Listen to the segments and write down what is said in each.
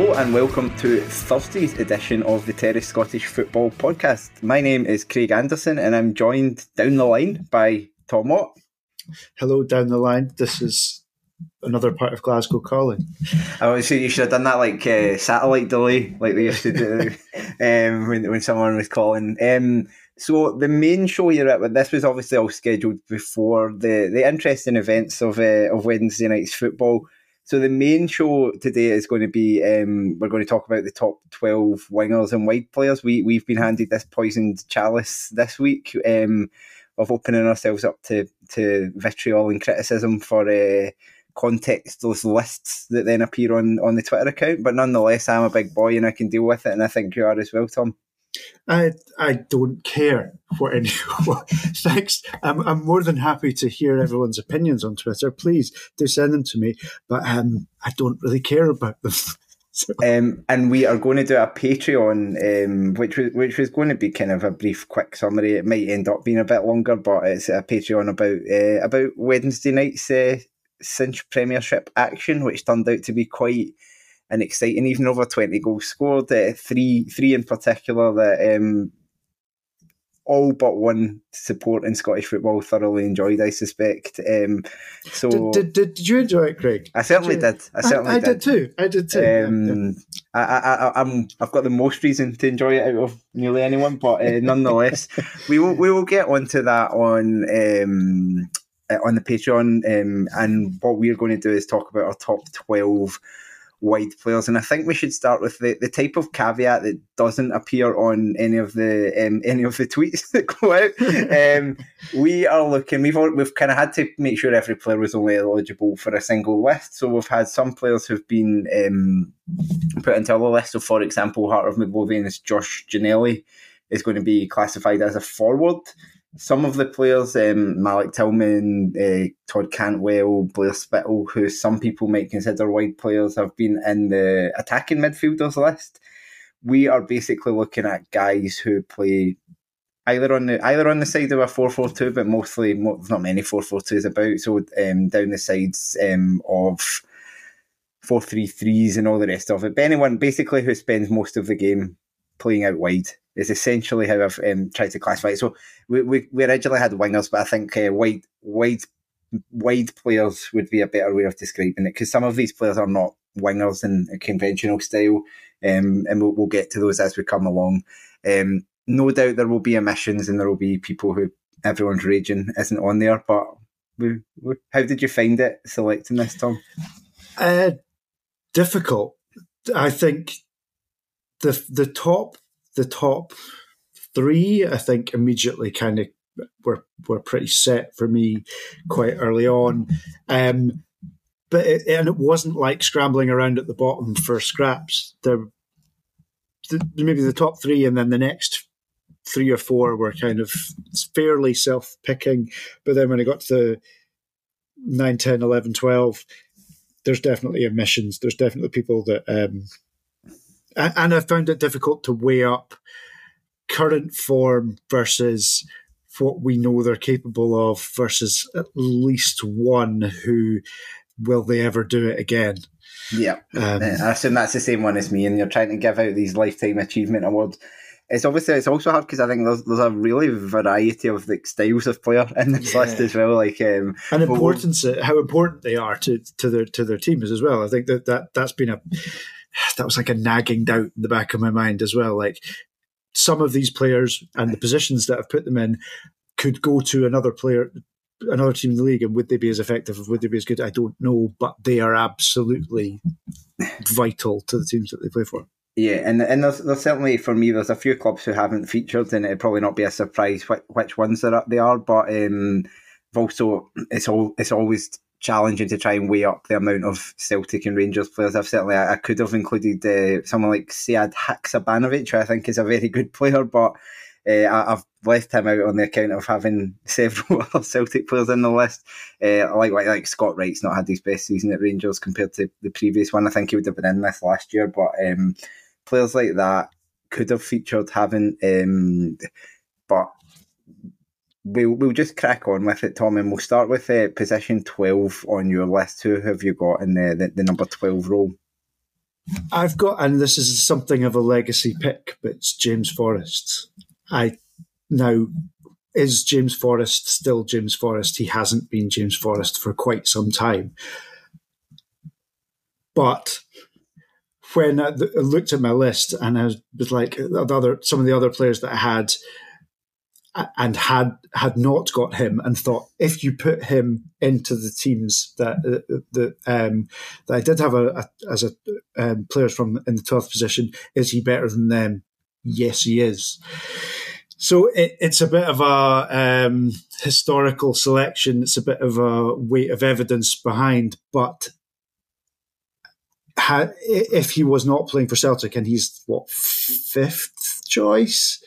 Hello and welcome to Thursday's edition of the Terrace Scottish Football Podcast. My name is Craig Anderson and I'm joined down the line by Thom Watt. Hello, down the line. This is another part of Glasgow calling. I would say you should have done that like uh, satellite delay, like they used to do um, when, when someone was calling. Um, so the main show you're at, but this was obviously all scheduled before the, the interesting events of uh, of Wednesday night's football. So the main show today is going to be um, we're going to talk about the top twelve wingers and wide players. We we've been handed this poisoned chalice this week um, of opening ourselves up to to vitriol and criticism for uh, contextless lists that then appear on on the Twitter account. But nonetheless, I'm a big boy and I can deal with it, and I think you are as well, Thom. I I don't care what anyone thinks. I'm I'm more than happy to hear everyone's opinions on Twitter. Please do send them to me, but um, I don't really care about them. so. Um, and we are going to do a Patreon, um, which was which was going to be kind of a brief, quick summary. It might end up being a bit longer, but it's a Patreon about uh, about Wednesday night's uh, cinch Premiership action, which turned out to be quite and exciting. Even over twenty goals scored, uh, three three in particular that um, all but one support in Scottish football thoroughly enjoyed. I suspect. Um, so did, did, did, you enjoy it, Craig? I certainly did. did. I certainly I, I did. too. I did too. Um, I, I, I'm I've got the most reason to enjoy it out of nearly anyone, but uh, nonetheless, we will we will get onto that on. Um, on the Patreon, um, and what we're going to do is talk about our top twelve wide players. And I think we should start with the, the type of caveat that doesn't appear on any of the um, any of the tweets that go out. um, we are looking. We've we've kind of had to make sure every player was only eligible for a single list. So we've had some players who've been um, put into other lists. So, for example, Heart of Midlothian's Josh Ginnelly is going to be classified as a forward some of the players, um, Malik Tillman, uh, Todd Cantwell, Blair Spittle, who some people might consider wide players, have been in the attacking midfielders list. We are basically looking at guys who play either on the either on the side of a four four two, but mostly not many four four twos about. So um, down the sides um, of four three threes and all the rest of it. But anyone basically who spends most of the game playing out wide is essentially how I've um, tried to classify it. So we, we, we originally had wingers, but I think uh, wide wide wide players would be a better way of describing it because some of these players are not wingers in a conventional style, um, and we'll, we'll, get to those as we come along. Um, no doubt there will be omissions and there will be people who everyone's raging isn't on there, but we, we, how did you find it selecting this, Thom? Uh, difficult I think the the top the top three, I think immediately kind of were were pretty set for me quite early on. Um, but it, and it wasn't like scrambling around at the bottom for scraps. There, the, maybe the top three, and then the next three or four were kind of fairly self picking. But then when I got to 9, 10, 11, 12, there's definitely omissions. There's definitely people that, um, and I found it difficult to weigh up current form versus what we know they're capable of versus at least one who will they ever do it again? Yeah, um, I assume that's the same one as me, and you're trying to give out these lifetime achievement awards. It's obviously it's also hard because I think there's there's a really variety of like styles of player in this yeah. list as well, like um, and importance well, how important they are to to their to their teams as well. I think that that that's been a that was like a nagging doubt in the back of my mind as well. Like some of these players and the positions that have put them in could go to another player another team in the league and would they be as effective would they be as good i don't know but they are absolutely vital to the teams that they play for yeah, and and there's, there's certainly for me there's a few clubs who haven't featured, and it'd probably not be a surprise which, which ones they're, they are. But um, also it's all it's always challenging to try and weigh up the amount of Celtic and Rangers players. I've certainly I, I could have included uh, someone like Sead Haksabanovic, who I think is a very good player, but uh, I, have left him out on the account of having several Celtic players in the list. Uh, like, like like Scott Wright's not had his best season at Rangers compared to the previous one. I think he would have been in this last year, but um, players like that could have featured, haven't. Um, but we'll we'll just crack on with it, Thom, and we'll start with uh, position twelve on your list. Who have you got in the, the, the number twelve role? I've got, and this is something of a legacy pick, but it's James Forrest. I now is James Forrest still James Forrest? He hasn't been James Forrest for quite some time, but when I looked at my list and I was like the other some of the other players that I had and had had not got him and thought if you put him into the teams that uh, that um, that I did have a, a as a um, players from in the twelfth position is he better than them? Yes, he is. So it, it's a bit of a um, historical selection. It's a bit of a weight of evidence behind, but had, if he was not playing for Celtic and he's what fifth choice,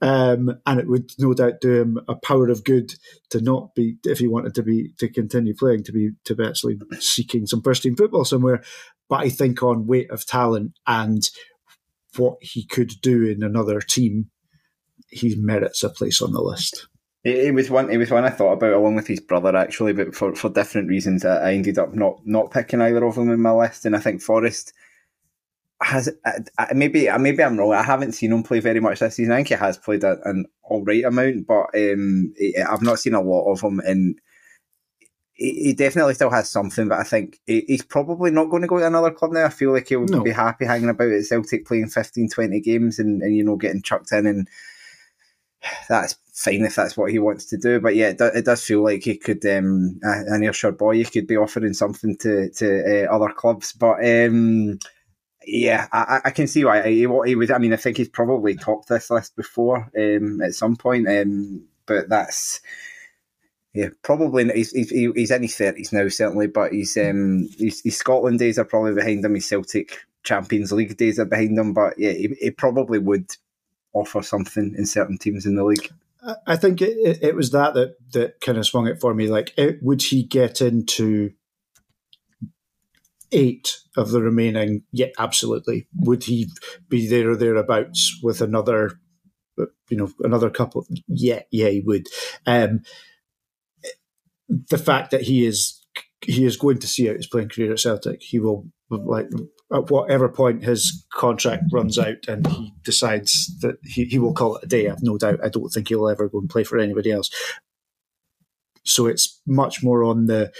um, and it would no doubt do him a power of good to not be if he wanted to be to continue playing to be to be actually seeking some first team football somewhere. But I think on weight of talent and what he could do in another team, he merits a place on the list. It, was one. It was one I thought about along with his brother actually, but for, for different reasons, I ended up not not picking either of them in my list. And I think Forrest has maybe maybe I'm wrong. I haven't seen him play very much this season. I think he has played a, an all right amount, but um, I've not seen a lot of him. And he definitely still has something, but I think he's probably not going to go to another club now. I feel like he'll no. be happy hanging about at Celtic playing 15, 20 games and, and you know getting chucked in and that's fine if that's what he wants to do. But yeah, it, do, it does feel like he could, um, an Ayrshire boy, he could be offering something to to uh, other clubs. But um, yeah, I, I, can see why he, he was. I mean, I think he's probably topped this list before um, at some point. Um, but that's yeah, probably he's he's, he's in his thirties now, certainly. But he's um his, Scotland days are probably behind him. His Celtic Champions League days are behind him. But yeah, he, he probably would offer something in certain teams in the league. I think it, it was that that that kind of swung it for me. Like, it, would he get into eight of the remaining? Yeah, absolutely. Would he be there or thereabouts with another, you know, another couple? Yeah, yeah, he would. Um, the fact that he is he is going to see out his playing career at Celtic. He will like at whatever point his contract runs out and he decides that he, he will call it a day. I've no doubt. I don't think he'll ever go and play for anybody else. So it's much more on the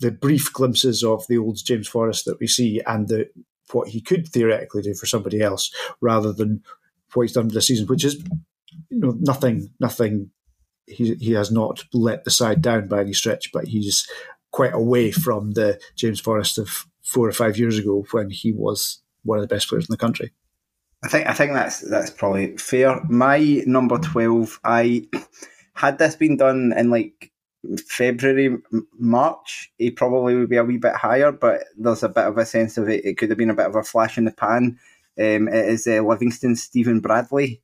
the brief glimpses of the old James Forrest that we see and the what he could theoretically do for somebody else rather than what he's done for the season, which is you know nothing nothing he he has not let the side down by any stretch, but he's quite away from the James Forrest of four or five years ago when he was one of the best players in the country. I think I think that's that's probably fair. My number twelve, I had this been done in like February, March, he probably would be a wee bit higher, but there's a bit of a sense of it. It could have been a bit of a flash in the pan. Um, it is uh, Livingston Steven Bradley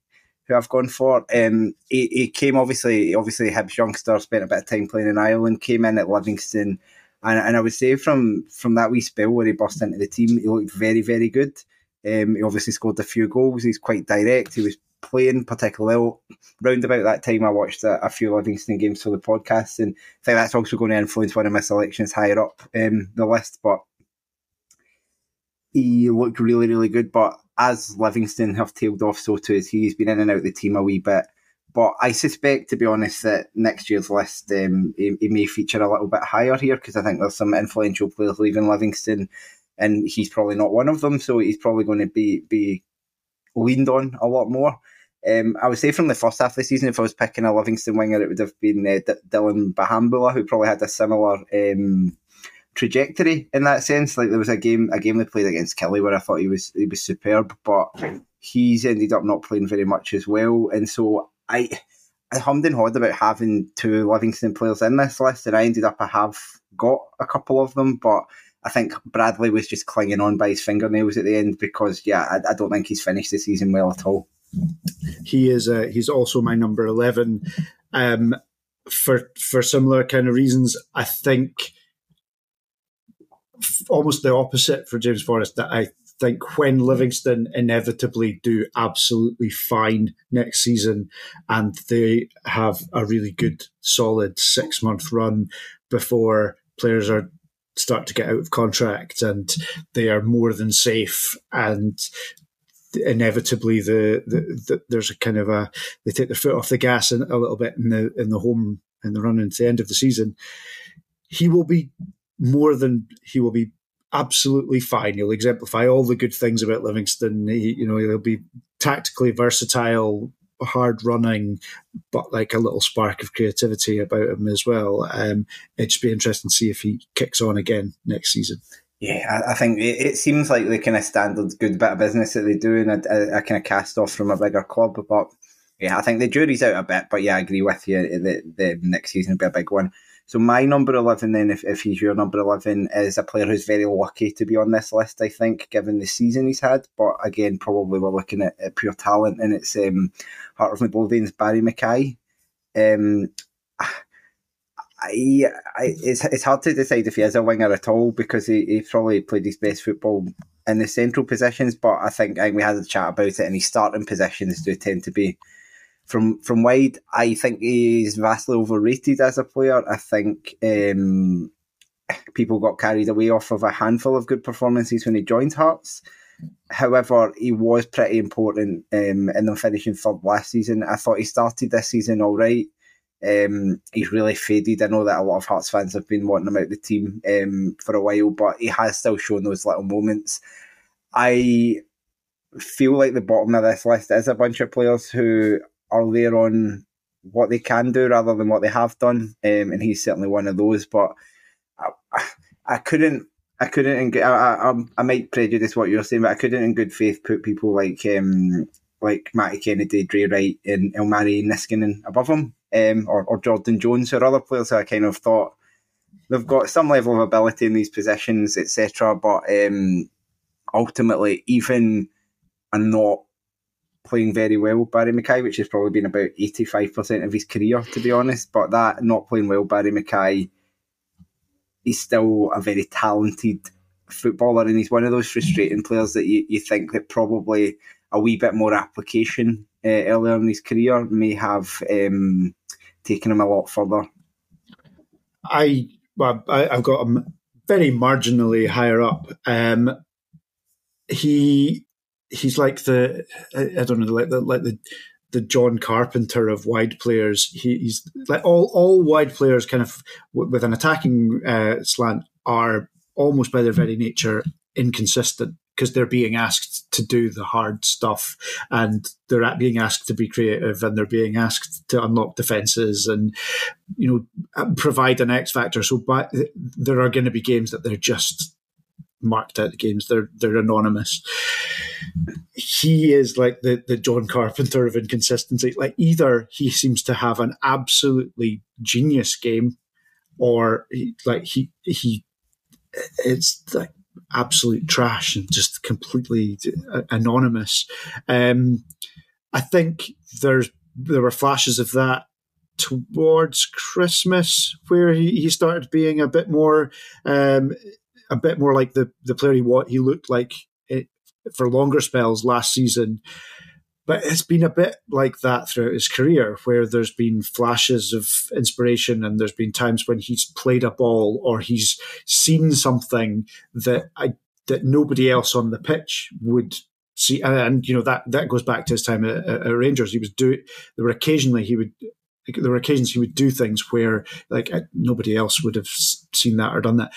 who I've gone for. Um, he, he came obviously, obviously Hibs youngster, spent a bit of time playing in Ireland, came in at Livingston, and, and I would say from from that wee spell where he burst into the team, he looked very very good. Um, he obviously scored a few goals. He's quite direct. He was playing particularly well. Round about that time, I watched a, a, few Livingston games for the podcast, and I think that's also going to influence one of my selections higher up um, the list. But he looked really, really good. But as Livingston have tailed off, so too has he. He's been in and out the team a wee bit. But I suspect, to be honest, that next year's list um, he, he, may feature a little bit higher here because I think there's some influential players leaving Livingston, and he's probably not one of them. So he's probably going to be be leaned on a lot more. Um, I would say from the first half of the season, if I was picking a Livingston winger, it would have been uh, D- Dylan Bahamboula, who probably had a similar um, trajectory in that sense. Like there was a game, a game they played against Killie where I thought he was he was superb, but he's ended up not playing very much as well. And so I, I hummed and hawed about having two Livingston players in this list, and I ended up I have got a couple of them, but. I think Bradley was just clinging on by his fingernails at the end because, yeah, I, I don't think he's finished the season well at all. He is. Uh, he's also my number eleven. Um, for for similar kind of reasons, I think almost the opposite for James Forrest. That I think when Livingston inevitably do absolutely fine next season, and they have a really good, solid six month run before players are start to get out of contract and they are more than safe and inevitably the, the, the, there's a kind of a they take their foot off the gas a little bit in the in the home in the run into the end of the season. He will be more than he will be absolutely fine. He'll exemplify all the good things about Livingston. He, you know, he'll be tactically versatile, hard running, but like a little spark of creativity about him as well. Um, it'd just be interesting to see if he kicks on again next season. Yeah, I, I think it, it, seems like the kind of standard good bit of business that they do, and a, a, a, kind of cast off from a bigger club. But yeah, I think the jury's out a bit. But yeah, I agree with you. The, the next season will be a big one. So my number eleven, then, if, if he's your number eleven, is a player who's very lucky to be on this list. I think, given the season he's had. But again, probably we're looking at, at pure talent, and it's um, Heart of Midlothian's Barrie McKay. Um, I, I, it's it's hard to decide if he is a winger at all because he, he probably played his best football in the central positions. But I think, we had a chat about it, and his starting positions do tend to be from from wide. I think he's vastly overrated as a player. I think um, people got carried away off of a handful of good performances when he joined Hearts. However, he was pretty important um, in them finishing third last season. I thought he started this season all right. Um, he's really faded. I know that a lot of Hearts fans have been wanting him out of the team um, for a while, but he has still shown those little moments. I feel like the bottom of this list is a bunch of players who are there on what they can do rather than what they have done, um, and he's certainly one of those. But I, I couldn't, I couldn't, I, I, I might prejudice what you're saying, but I couldn't, in good faith, put people like um, like Matty Kennedy, Drey Wright, and Ilmari Niskanen above him, um, or, or Jordan Jones, or other players that I kind of thought they've got some level of ability in these positions, etc. But um, ultimately, even and not playing very well, Barrie McKay, which has probably been about 85% of his career, to be honest. But that not playing well, Barrie McKay, he's still a very talented footballer, and he's one of those frustrating players that you, you think that probably a wee bit more application uh, earlier in his career may have um, taken him a lot further. I, well, I, have got him very marginally higher up. Um, he he's like the I, I don't know like the like the the John Carpenter of wide players. He, he's like all all wide players, kind of with an attacking uh, slant, are almost by their very nature inconsistent because they're being asked to do the hard stuff and they're being asked to be creative and they're being asked to unlock defenses and you know uh, provide an X factor. So, but there are going to be games that they're just marked out games. They're they're anonymous. He is like the the John Carpenter of inconsistency. Like either he seems to have an absolutely genius game, or he, like he he it's like absolute trash and just completely anonymous. Um, I think there's there were flashes of that towards Christmas where he, he started being a bit more um, a bit more like the the player he what he looked like it, for longer spells last season. But it's been a bit like that throughout his career, where there's been flashes of inspiration, and there's been times when he's played a ball or he's seen something that I, that nobody else on the pitch would see. And you know that that goes back to his time at, at Rangers. He was do there were occasionally he would there were occasions he would do things where like nobody else would have seen that or done that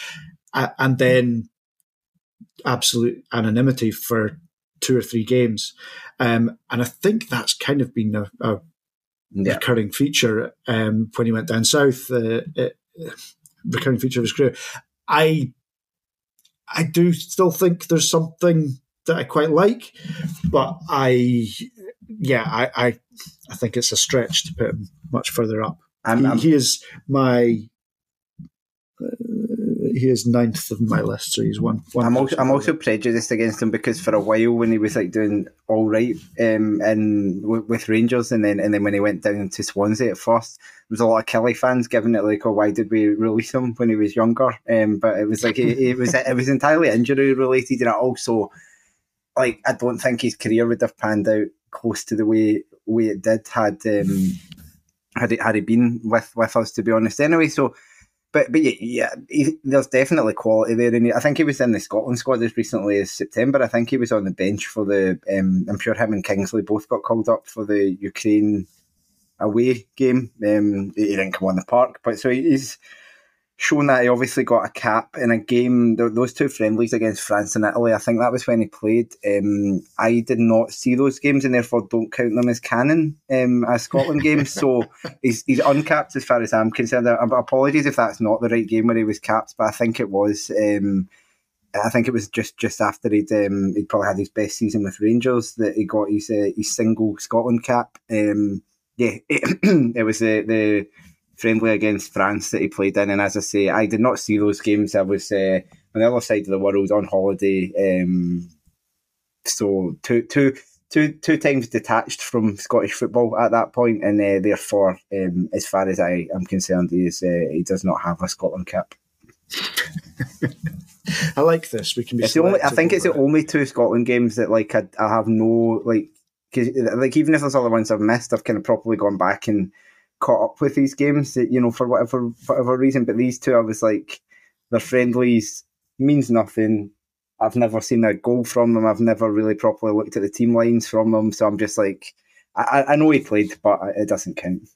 and then absolute anonymity for two or three games. Um, and I think that's kind of been a, a yeah. recurring feature um, when he went down south. Uh, it, uh, recurring feature of his career. I I do still think there's something that I quite like, but I yeah I I, I think it's a stretch to put him much further up. I'm, he, I'm, he is my he is ninth of my list, so he's one. one I'm also I'm also prejudiced against him because for a while when he was like doing all right um, and w- with Rangers, and then and then when he went down to Swansea at first, there was a lot of Killie fans giving it like, oh, why did we release him when he was younger? Um, but it was like it, it was it was entirely injury related, and it also like I don't think his career would have panned out close to the way way it did had um, had he, had he been with with us to be honest. Anyway, so but but yeah, yeah he, there's definitely quality there. And I think he was in the Scotland squad as recently as September. I think he was on the bench for the. Um, I'm sure him and Kingsley both got called up for the Ukraine away game. Um, he didn't come on the park, but so he's shown that he obviously got a cap in a game. Those two friendlies against France and Italy, I think that was when he played. Um, I did not see those games and therefore don't count them as canon um, as Scotland games. So he's, he's uncapped as far as I'm concerned. Apologies if that's not the right game where he was capped, but I think it was. Um, I think it was just, just after he'd um, he'd probably had his best season with Rangers that he got his uh, his single Scotland cap. Um, yeah, it, it was the the friendly against France that he played in. And as I say, I did not see those games. I was uh, on the other side of the world on holiday. Um, so two, two, two, two times detached from Scottish football at that point, and uh, therefore, um, as far as I am concerned, he is uh, he does not have a Scotland cap. I like this. We can be. The only. I think it's the it. only two Scotland games that like I, I have no like because like even if there's other ones I've missed, I've kind of properly gone back and caught up with these games, you know, for whatever whatever reason. But these two, I was like, their friendlies means nothing. I've never seen a goal from them. I've never really properly looked at the team lines from them. So I'm just like, I, I know he played, but it doesn't count.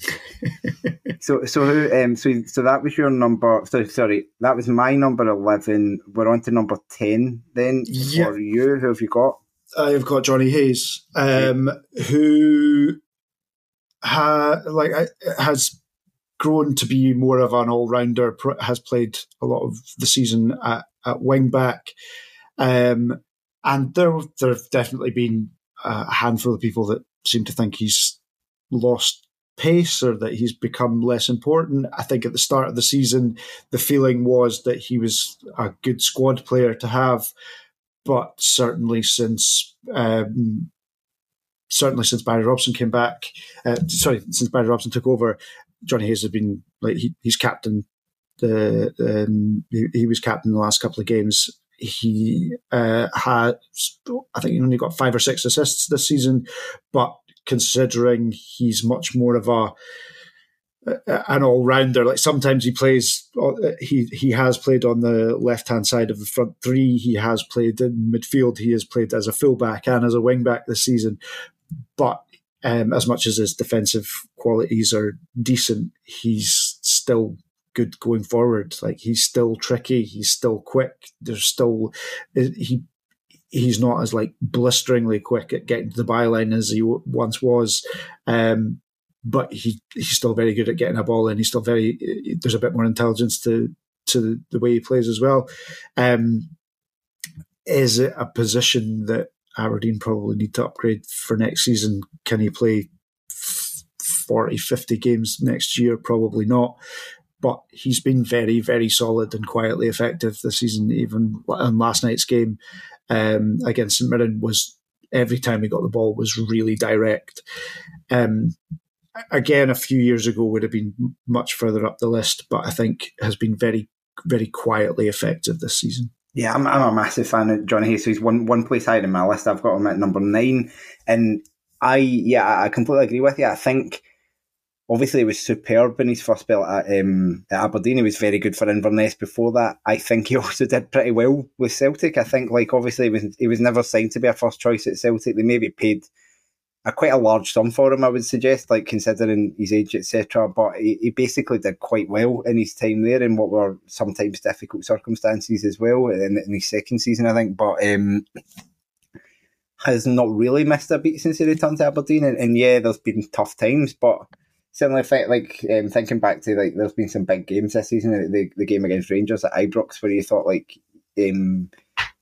so so who um so so that was your number so sorry that was my number 11 we're on to number 10 then yep. for you who have you got I've got Johnny Hayes um who ha, like has grown to be more of an all rounder. Has played a lot of the season at, at wing back, um, and there there have definitely been a handful of people that seem to think he's lost pace or that he's become less important. I think at the start of the season, the feeling was that he was a good squad player to have, but certainly since um, certainly since Barry Robson came back, uh, sorry, since Barry Robson took over, Johnny Hayes has been like he, he's captain. The um, he, he, was captain the last couple of games. He uh, had, I think, he only got five or six assists this season, but considering he's much more of a an all rounder. Like sometimes he plays, he he has played on the left hand side of the front three. He has played in midfield. He has played as a fullback and as a wing back this season. But um, as much as his defensive qualities are decent, he's still good going forward. Like he's still tricky. He's still quick. There's still he he's not as like blisteringly quick at getting to the byline as he once was. Um, but he he's still very good at getting a ball in. He's still very there's a bit more intelligence to to the way he plays as well. Um, is it a position that Aberdeen probably need to upgrade for next season? Can he play 40, 50 games next year? Probably not. But he's been very, very solid and quietly effective this season. Even in last night's game um, against St Mirren was every time he got the ball was really direct. Um, again, a few years ago would have been much further up the list, but I think has been very, very quietly effective this season. Yeah, I'm, I'm a massive fan of Johnny Hayes. So he's one one place higher in my list. I've got him at number nine, and I yeah, I completely agree with you. I think obviously he was superb in his first spell at, um, at Aberdeen. He was very good for Inverness before that. I think he also did pretty well with Celtic. I think like obviously he was he was never signed to be a first choice at Celtic. They maybe paid a quite a large sum for him, I would suggest, like considering his age, etc. But he, he, basically did quite well in his time there in what were sometimes difficult circumstances as well in, in his second season, I think. But um, has not really missed a beat since he returned to Aberdeen. And, and yeah, there's been tough times, but certainly like um, thinking back to like there's been some big games this season. The, the game against Rangers at Ibrox, where you thought like. Um,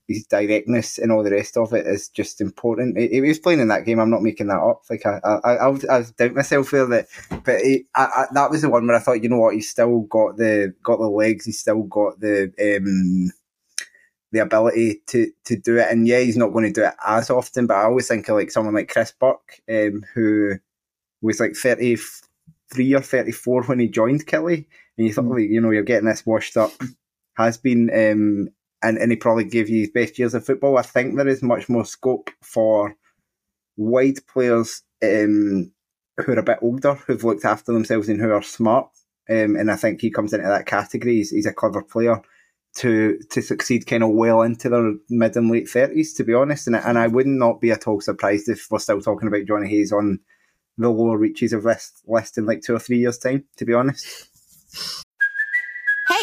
his directness and all the rest of it is just important. He, he, was playing in that game. I'm not making that up. Like I, I, I, I doubt myself there that, but he, I, I, that was the one where I thought, you know what, he's still got the got the legs. He's still got the um, the ability to to do it. And yeah, he's not going to do it as often. But I always think of like someone like Chris Burke, um, who was like 33 or 34 when he joined Killie, and you thought, mm. like, you know, you're getting this washed up. Has been um, and, and he probably gave you his best years of football. I think there is much more scope for wide players um, who are a bit older, who've looked after themselves and who are smart. Um, and I think he comes into that category. He's, he's a clever player to to succeed kind of well into their mid and late thirties, to be honest. And and I would not be at all surprised if we're still talking about Johnny Hayes on the lower reaches of this list in like two or three years' time. To be honest.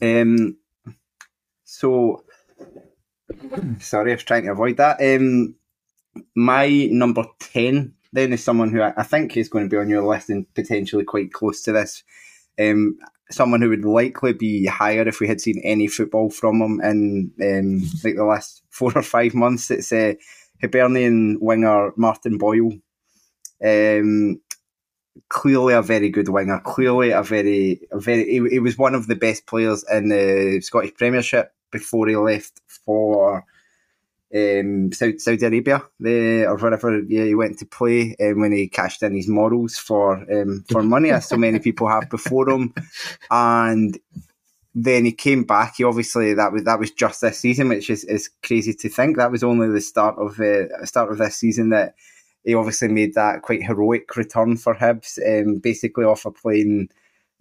Um, so, sorry, I was trying to avoid that. Um, my number 10 then is someone who I, think is going to be on your list and potentially quite close to this. Um, someone who would likely be higher if we had seen any football from him in um, like the last four or five months. It's uh, Hibernian winger Martin Boyle. Um, clearly a very good winger, clearly a very, a very. He, he, was one of the best players in the Scottish Premiership before he left for um, Saudi, Saudi Arabia, the, or wherever yeah, he went to play um, when he cashed in his morals for um, for money, as so many people have before him, and. Then he came back. He obviously that was that was just this season, which is, is crazy to think. That was only the start of the uh, start of this season that he obviously made that quite heroic return for Hibs, um, basically off a plane.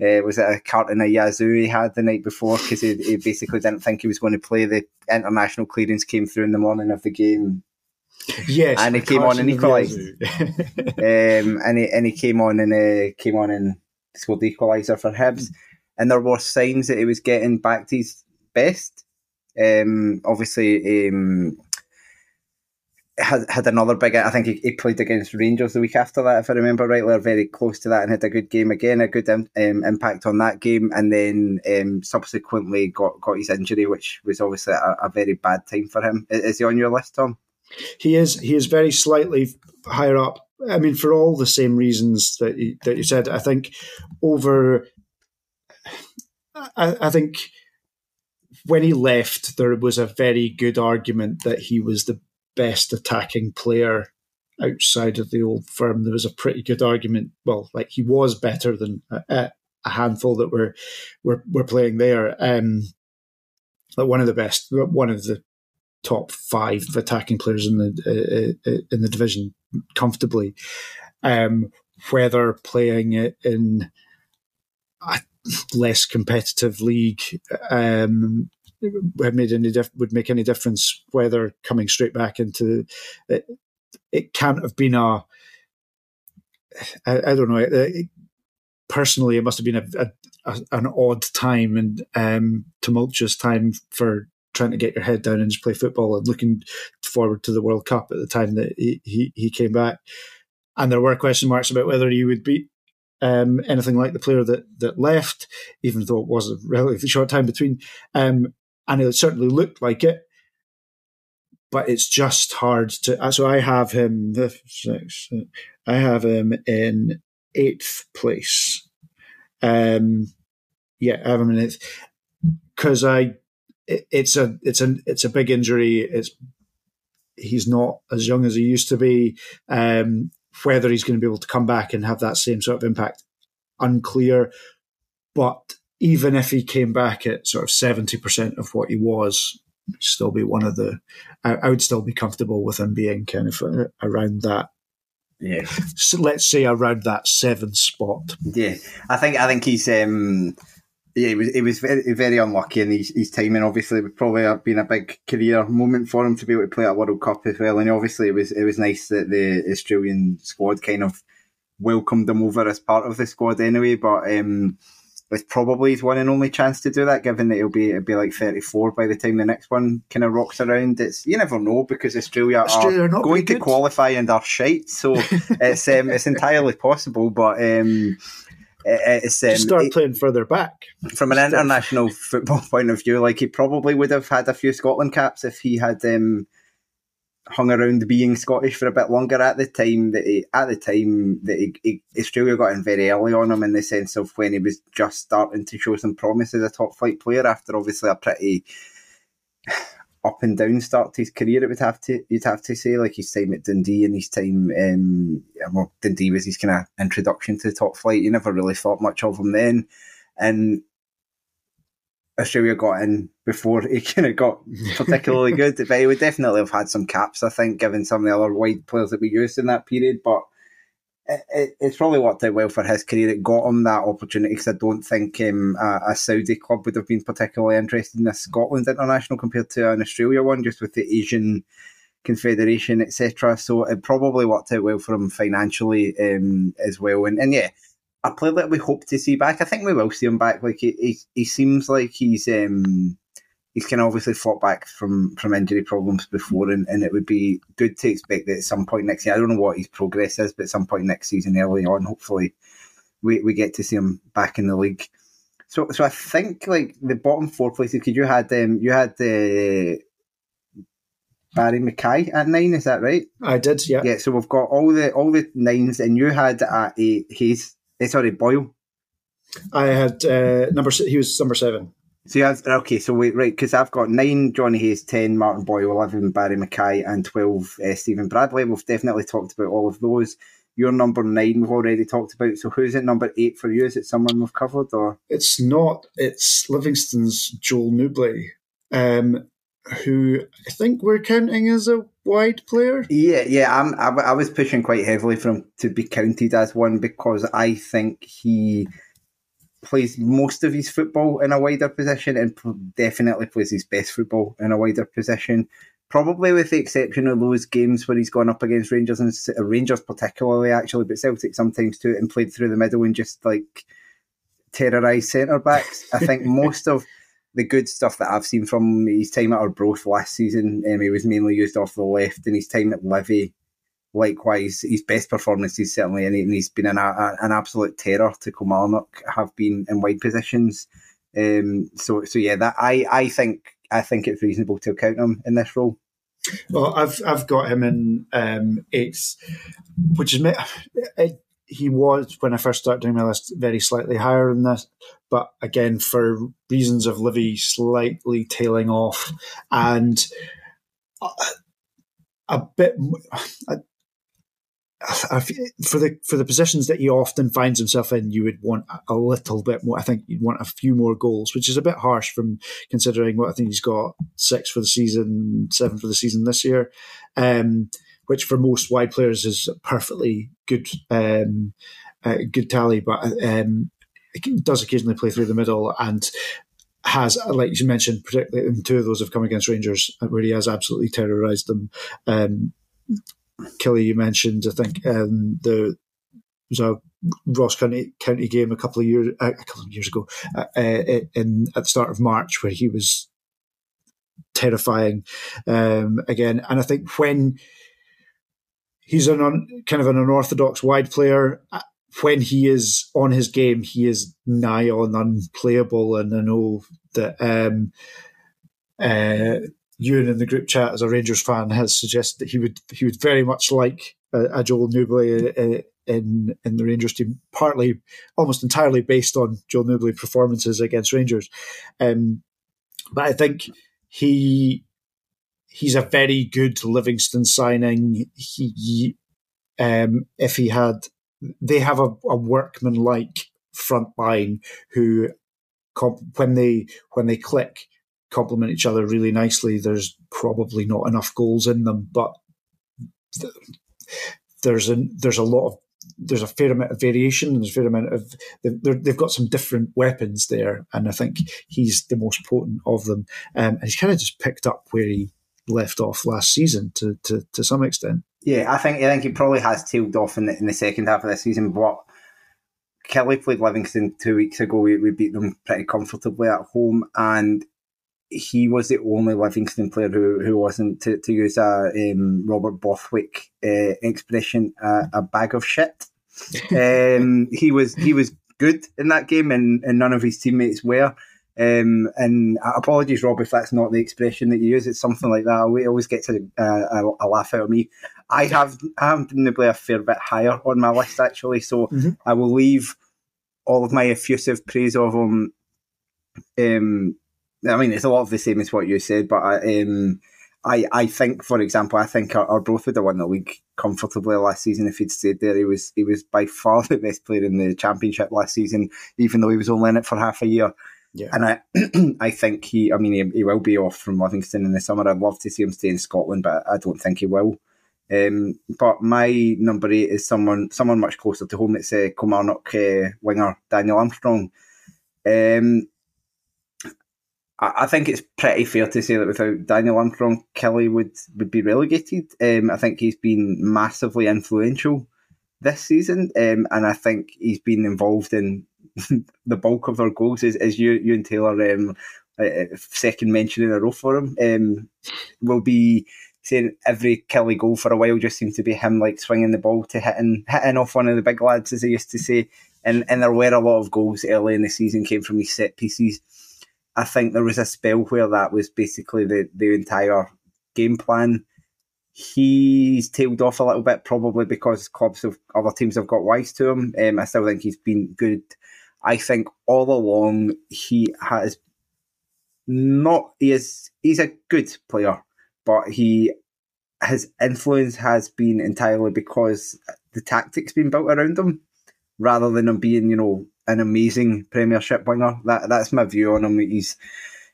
Uh, was it a carton of Yazoo he had the night before because he, he, basically didn't think he was going to play. The international clearance came through in the morning of the game. Yes, and he came on and equalised. um, and he and he came on and uh, came on and scored the equaliser for Hibs. And there were signs that he was getting back to his best. Um, obviously, um, had had another big. I think he, he, played against Rangers the week after that, if I remember rightly, or very close to that, and had a good game again, a good um, impact on that game, and then um, subsequently got got his injury, which was obviously a, a, very bad time for him. Is, he on your list, Thom? He is. He is very slightly higher up. I mean, for all the same reasons that you, that you said. I think over. I, I think when he left, there was a very good argument that he was the best attacking player outside of the old firm. There was a pretty good argument. Well, like he was better than a, a handful that were were were playing there. Um, like one of the best, one of the top five attacking players in the uh, uh in the division comfortably. Um, whether playing it in a less competitive league um, would made any dif- would make any difference. Whether coming straight back into it, it can't have been a. I, I don't know. It, personally, it must have been a, a, a an odd time and um, tumultuous time for trying to get your head down and just play football and looking forward to the World Cup at the time that he, he, he came back. And there were question marks about whether he would beat um, anything like the player that, that left, even though it was a relatively short time between. Um, and it certainly looked like it. But it's just hard to. So I have him. I have him in eighth place. Um, yeah, I have him in eighth because I it, it's a it's a it's a big injury. It's he's not as young as he used to be. Um, whether he's going to be able to come back and have that same sort of impact, unclear. But even if he came back at sort of seventy percent of what he was, still be one of the. I, I, would still be comfortable with him being kind of around that. Yeah. So let's say around that seven spot. Yeah, I think I think he's. um yeah, it was it was very very unlucky, and his, his timing obviously would probably have been a big career moment for him to be able to play at World Cup as well. And obviously, it was it was nice that the Australian squad kind of welcomed him over as part of the squad anyway. But um, it's probably his one and only chance to do that, given that he'll be it'll be like thirty four by the time the next one kind of rocks around. It's you never know because Australia, Australia are, are going to qualify and are shite, so it's um, it's entirely possible. But um, it's um, start playing further back from an international football point of view. Like he probably would have had a few Scotland caps if he had um, hung around being Scottish for a bit longer. At the time that he, at the time that he, he, Australia got in very early on him in the sense of when he was just starting to show some promise as a top flight player after obviously a pretty up and down start to his career. It would have to you'd have to say like his time at Dundee and his time um, well Dundee was his kind of introduction to the top flight. You never really thought much of him then, and Australia got in before he kind of got particularly good. But he would definitely have had some caps, I think, given some of the other wide players that we used in that period. But it, it, it's probably worked out well for his career. It got him that opportunity because I don't think um, a, a, Saudi club would have been particularly interested in a Scotland international compared to an Australia one, just with the Asian Confederation, etc. So it probably worked out well for him financially um, as well. And, and yeah, a player that we hope to see back. I think we will see him back. Like he, he, he seems like he's. Um, he's kind of obviously fought back from from injury problems before, and, and it would be good to expect that at some point next year. I don't know what his progress is, but at some point next season, early on, hopefully, we, we get to see him back in the league. So so I think like the bottom four places because you had um you had the. Uh, Barrie McKay at nine, is that right? I did, yeah. Yeah, so we've got all the all the nines, and you had at a Hayes, eh, sorry Boyle. I had uh, number. He was number seven. So you have, okay, so wait, right, because I've got nine Johnny Hayes, 10 Martin Boyle, 11 Barrie McKay, and 12 uh, Steven Bradley. We've definitely talked about all of those. Your number nine we've already talked about. So who's at number eight for you? Is it someone we've covered or? It's not. It's Livingston's Joel Nouble, um, who I think we're counting as a wide player. Yeah, yeah. I'm, I, I was pushing quite heavily for him to be counted as one because I think he plays most of his football in a wider position and definitely plays his best football in a wider position. Probably with the exception of those games where he's gone up against Rangers and uh, Rangers particularly actually, but Celtic sometimes too, and played through the middle and just like terrorised centre backs. I think most of the good stuff that I've seen from his time at Arbroath last season, um, he was mainly used off the left, and his time at Livy likewise, his best performances certainly, and he's been an, a, an absolute terror to Kilmarnock. Have been in wide positions. Um, so, so yeah, that I, I think I think it's reasonable to count him in this role. Well, I've I've got him in um, eighth, which is he was when I first started doing my list very slightly higher than this, but again for reasons of Livy slightly tailing off and a, a bit. For the for the positions that he often finds himself in, you would want a little bit more. I think you'd want a few more goals, which is a bit harsh from considering what I think he's got six for the season, seven for the season this year. Um, which for most wide players is perfectly good, um, uh, good tally. But um, does occasionally play through the middle and has, like you mentioned, particularly in two of those have come against Rangers, where he has absolutely terrorised them. Um, Killie, you mentioned, I think um, the was a Ross County, County game a couple of years uh, a couple of years ago uh, uh, in at the start of March where he was terrifying um, again. And I think when he's an un, kind of an unorthodox wide player. When he is on his game, he is nigh on unplayable. And I know that um, uh, Ewan in the group chat, as a Rangers fan, has suggested that he would he would very much like a, a Joel Nouble uh, in in the Rangers team, partly almost entirely based on Joel Nouble performances against Rangers. Um, but I think he he's a very good Livingston signing. He, um, if he had, they have a, a workman like front line who, when they when they click, complement each other really nicely. There's probably not enough goals in them, but th- there's a there's a lot of there's a fair amount of variation. There's a fair amount of they've got some different weapons there, and I think he's the most potent of them. Um, and he's kind of just picked up where he left off last season to, to, to some extent. Yeah, I think I think he probably has tailed off in the, in the second half of the season. But Killie played Livingston two weeks ago. We, we beat them pretty comfortably at home, and he was the only Livingston player who, who wasn't, to, to use a um, Robert Bothwick uh, expression, uh, a bag of shit. um, he was he was good in that game, and, and none of his teammates were. Um, and apologies, Rob, if that's not the expression that you use. It's something like that. It always gets a, a, a laugh out of me. I have I have probably a fair bit higher on my list actually, so mm-hmm. I will leave all of my effusive praise of him. Um, I mean, it's a lot of the same as what you said, but I, um, I, I think, for example, I think our Arbroath would have won the league comfortably last season if he'd stayed there. He was he was by far the best player in the championship last season, even though he was only in it for half a year. Yeah. And I I think he, I mean, he, he, will be off from Livingston in the summer. I'd love to see him stay in Scotland, but I don't think he will. Um, but my number eight is someone someone much closer to home. It's uh, Kilmarnock uh, winger Daniel Armstrong. Um, I, I, think it's pretty fair to say that without Daniel Armstrong, Killie would, would be relegated. Um, I think he's been massively influential this season, um, and I think he's been involved in the bulk of their goals is, is you, Ewan Taylor um, uh, second mention in a row for him. Um, will be saying every Killie goal for a while just seems to be him like swinging the ball to hitting hitting off one of the big lads, as they used to say. And and there were a lot of goals early in the season came from these set pieces. I think there was a spell where that was basically the, the entire game plan. He's tailed off a little bit, probably because clubs of other teams have got wise to him. Um, I still think he's been good I think all along he has not he is he's a good player, but he his influence has been entirely because the tactics been built around him, rather than him being you know an amazing Premiership winger. That that's my view on him. He's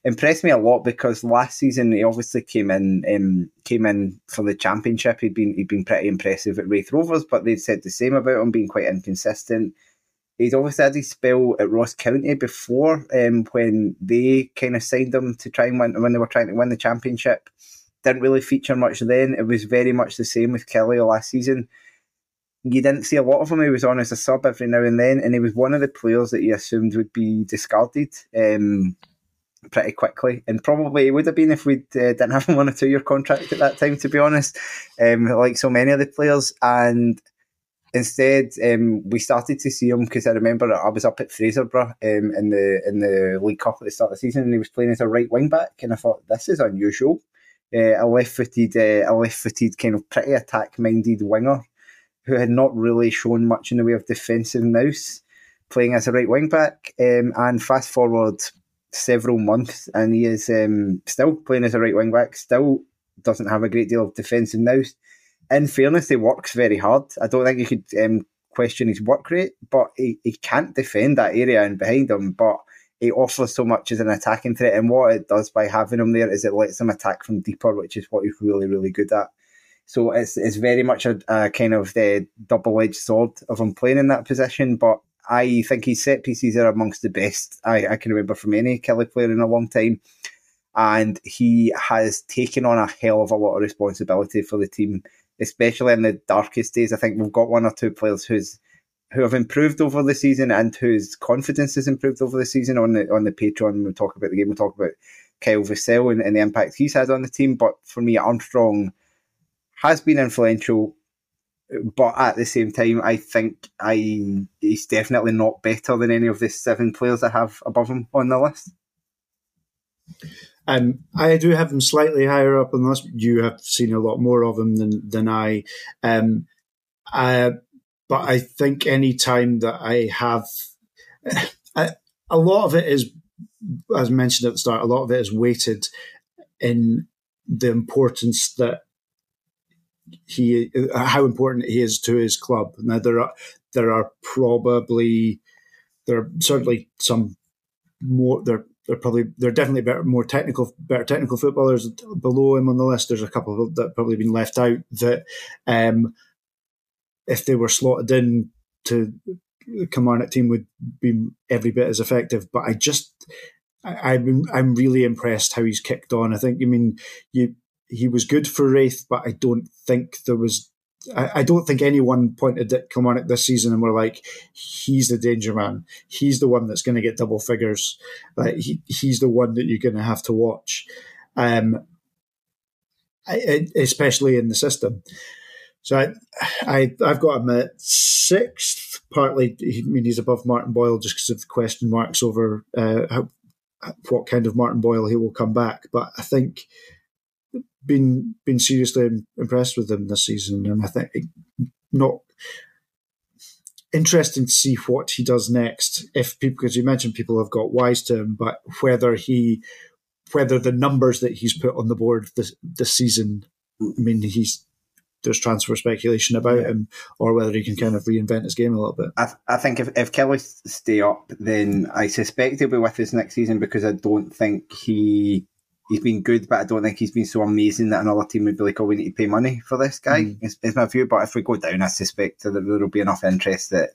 impressed me a lot because last season he obviously came in um, came in for the championship. He'd been he'd been pretty impressive at Raith Rovers, but they'd said the same about him being quite inconsistent he's obviously had his spell at Ross County before um, when they kind of signed him to try and win when they were trying to win the championship. Didn't really feature much then. It was very much the same with Killie last season. You didn't see a lot of him. He was on as a sub every now and then, and he was one of the players that you assumed would be discarded um, pretty quickly. And probably would have been if we uh, didn't have him on a two year contract at that time, to be honest, um, like so many of the players. And Instead, um, we started to see him because I remember I was up at Fraserburgh um, in the in the League Cup at the start of the season, and he was playing as a right wing back, and I thought this is unusual. Uh, a left footed, uh, a left footed kind of pretty attack minded winger who had not really shown much in the way of defensive nous, playing as a right wing back. Um, and fast forward several months, and he is um, still playing as a right wing back, still doesn't have a great deal of defensive nous. In fairness, he works very hard. I don't think you could um, question his work rate, but he, he can't defend that area and behind him. But he offers so much as an attacking threat, and what it does by having him there is it lets him attack from deeper, which is what he's really, really good at. So it's it's very much a, a kind of the double edged sword of him playing in that position. But I think his set pieces are amongst the best I, I can remember from any Killie player in a long time. And he has taken on a hell of a lot of responsibility for the team, especially in the darkest days. I think we've got one or two players who's who have improved over the season and whose confidence has improved over the season on the on the Patreon. We'll talk about the game. We'll talk about Kyle Vassell and, and the impact he's had on the team. But for me, Armstrong has been influential, but at the same time, I think I he's definitely not better than any of the seven players I have above him on the list. Um, I do have him slightly higher up on the. You have seen a lot more of him than than I. Um, uh, but I think any time that I have, a, a lot of it is, as mentioned at the start, a lot of it is weighted in the importance that he how important he is to his club. Now there are there are probably there are certainly some more there there probably there are definitely better more technical better technical footballers below him on the list. There's a couple that probably been left out that um, if they were slotted in to Kilmarnock team would be every bit as effective. But I just I, I'm I'm really impressed how he's kicked on. I think I mean you he was good for Raith, but I don't think there was. I, I don't think anyone pointed at Kilmarnock this season and were like, "He's the danger man. He's the one that's going to get double figures. Like he, he's the one that you're going to have to watch." Um, I, especially in the system. So I, I, I've got him at sixth. Partly, I mean, he's above Martin Boyle just because of the question marks over uh, how, what kind of Martin Boyle he will come back. But I think been been seriously impressed with him this season, and I think not interesting to see what he does next. If people, because you mentioned people have got wise to him, but whether he, whether the numbers that he's put on the board this this season, I mean, he's there's transfer speculation about him, or whether he can kind of reinvent his game a little bit. I, I think if, if Killie stay up, then I suspect he'll be with us next season because I don't think he he's been good, but I don't think he's been so amazing that another team would be like, "Oh, we need to pay money for this guy." Mm. Is, is my view. But if we go down, I suspect that there will be enough interest that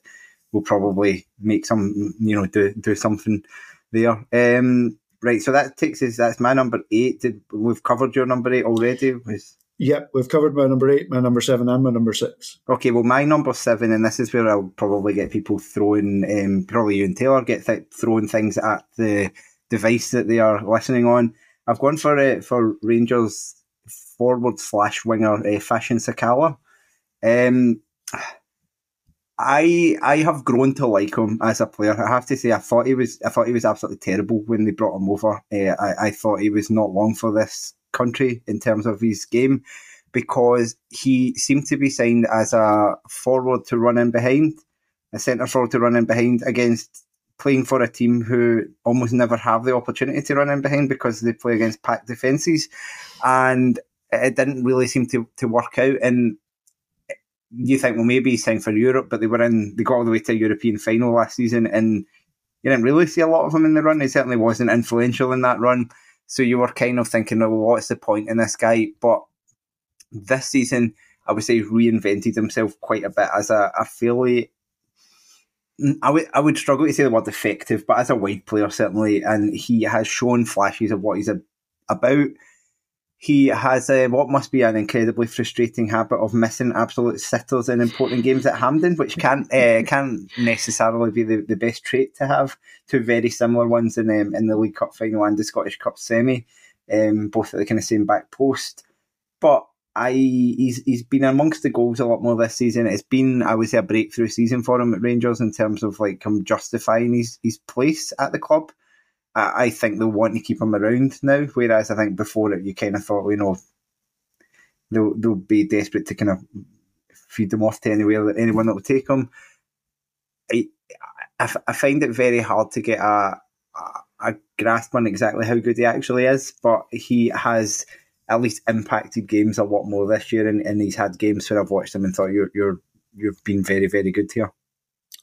we'll probably make some, you know, do do something there. Um, right. So that takes us. That's my number eight. Did we've covered your number eight already? Was Yep, we've covered my number eight, my number seven, and my number six. Okay, well, my number seven, and this is where I'll probably get people throwing, um, probably Ewan Taylor get th- throwing things at the device that they are listening on. I've gone for uh, for Rangers forward slash winger uh, Fashion Sakala. Um, I I have grown to like him as a player. I have to say, I thought he was I thought he was absolutely terrible when they brought him over. Uh, I I thought he was not long for this country in terms of his game because he seemed to be signed as a forward to run in behind, a centre forward to run in behind against playing for a team who almost never have the opportunity to run in behind because they play against packed defences. And it didn't really seem to, to work out. And you think, well, maybe he's signed for Europe, but they were in, they got all the way to a European final last season and you didn't really see a lot of him in the run. He certainly wasn't influential in that run. So you were kind of thinking, oh, well, what's the point in this guy? But this season, I would say, reinvented himself quite a bit as a, a fairly I would I would struggle to say the word effective, but as a wide player certainly, and he has shown flashes of what he's a, about. He has a, what must be an incredibly frustrating habit of missing absolute sitters in important games at Hampden, which can't uh, can't necessarily be the, the best trait to have. Two very similar ones in um, in the League Cup final and the Scottish Cup semi, um, both at the kind of same back post. But I he's he's been amongst the goals a lot more this season. It's been I would say a breakthrough season for him at Rangers in terms of like him justifying his his place at the club. I, I think they'll want to keep him around now, whereas I think before it you kind of thought you know they'll they'll be desperate to kind of feed them off to anywhere, anyone that will take them. I, I, I find it very hard to get a, a, a grasp on exactly how good he actually is, but he has at least impacted games a lot more this year, and, and he's had games where I've watched him and thought you're you're you've been very very good here.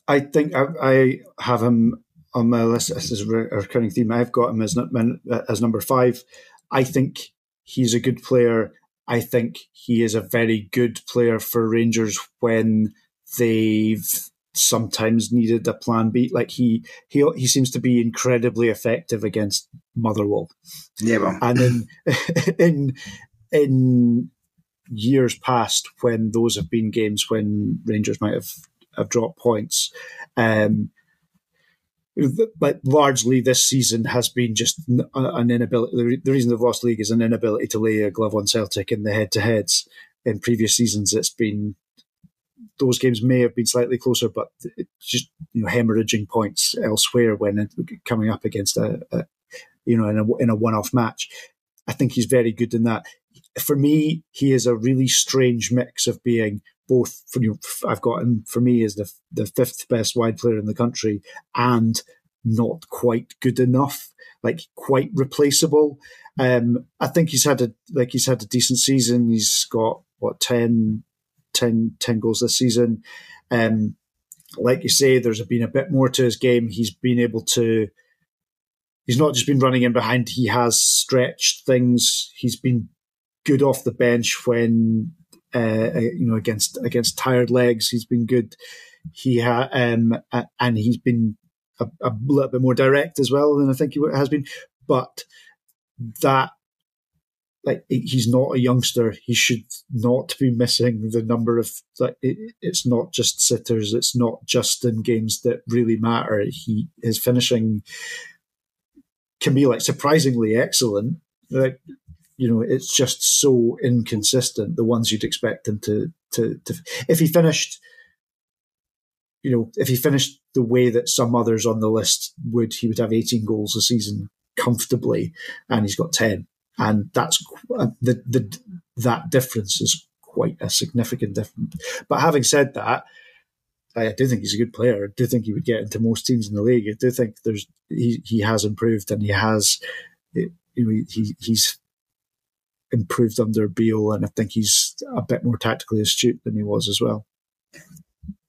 I think I, I have him on my list. This is a recurring theme. I've got him as as number five. I think he's a good player. I think he is a very good player for Rangers when they've sometimes needed a plan B. Like he he he seems to be incredibly effective against Motherwell. Yeah, well. and in in in years past when those have been games when Rangers might have have dropped points. Um, but largely this season has been just an inability. The reason they've lost league is an inability to lay a glove on Celtic in the head to heads. In previous seasons, it's been those games may have been slightly closer, but just you know hemorrhaging points elsewhere when coming up against a, a you know in a in a one off match. I think he's very good in that. For me, he is a really strange mix of being both. For, you know, I've got him for me as the the fifth best wide player in the country and not quite good enough, like quite replaceable. Um, I think he's had a like he's had a decent season. He's got what 10, 10, 10 goals this season. Um, like you say, there's been a bit more to his game. He's been able to. He's not just been running in behind. He has stretched things. He's been good off the bench when uh, uh, you know, against against tired legs. He's been good. He ha- um, and he's been a, a, little bit more direct as well than I think he has been. But that, like, he's not a youngster. He should not be missing the number of like. It, it's not just sitters. It's not just in games that really matter. He his finishing can be like surprisingly excellent. Like you know, it's just so inconsistent. The ones you'd expect him to, to, to, if he finished, you know, if he finished the way that some others on the list would, he would have 18 goals a season comfortably, and he's got 10. And that's uh, the, the, that difference is quite a significant difference. But having said that, I do think he's a good player. I do think he would get into most teams in the league. I do think there's he, he has improved and he has you know he he's improved under Beale, and I think he's a bit more tactically astute than he was as well.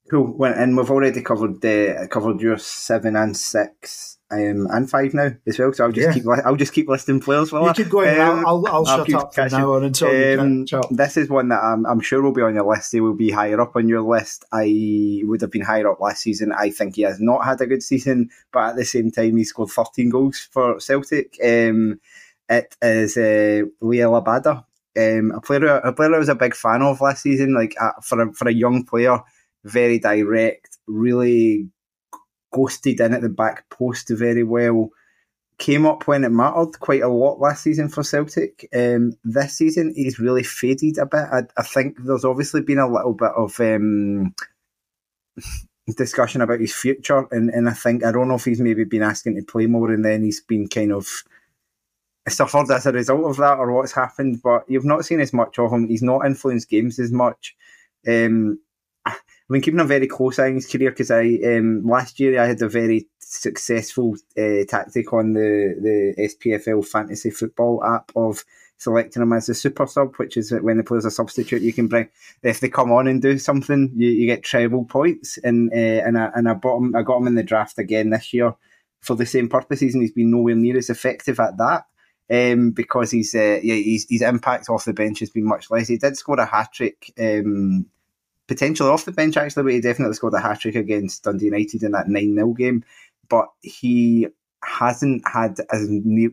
Cool. Well, and we've already covered uh, covered your seven and six um, and five now as well. So I'll just yeah. keep I'll just keep listing players. While you keep going. Um, I'll, I'll, I'll shut up from now on until um, This is one that I'm, I'm sure will be on your list. He will be higher up on your list. I would have been higher up last season. I think he has not had a good season, but at the same time, he scored 13 goals for Celtic. Um, it is uh, Liel Abada, um, a player a player I was a big fan of last season. Like uh, for a, for a young player, very direct, really ghosted in at the back post very well. Came up when it mattered quite a lot last season for Celtic. Um, this season, he's really faded a bit. I, I think there's obviously been a little bit of um, discussion about his future, and, and I think I don't know if he's maybe been asking to play more, and then he's been kind of suffered as a result of that or what's happened, but you've not seen as much of him. He's not influenced games as much. Um, I've been keeping a very close eye on his career because I um, last year I had a very successful uh, tactic on the the SPFL fantasy football app of selecting him as a super sub, which is when the player's a substitute, you can bring if they come on and do something, you, you get treble points. And uh, and I and I bought him, I got him in the draft again this year for the same purposes, and he's been nowhere near as effective at that um, because he's, uh, yeah, his, his impact off the bench has been much less. He did score a hat trick, um, potentially off the bench actually, but he definitely scored a hat trick against Dundee United in that 9 0 game. But he hasn't had as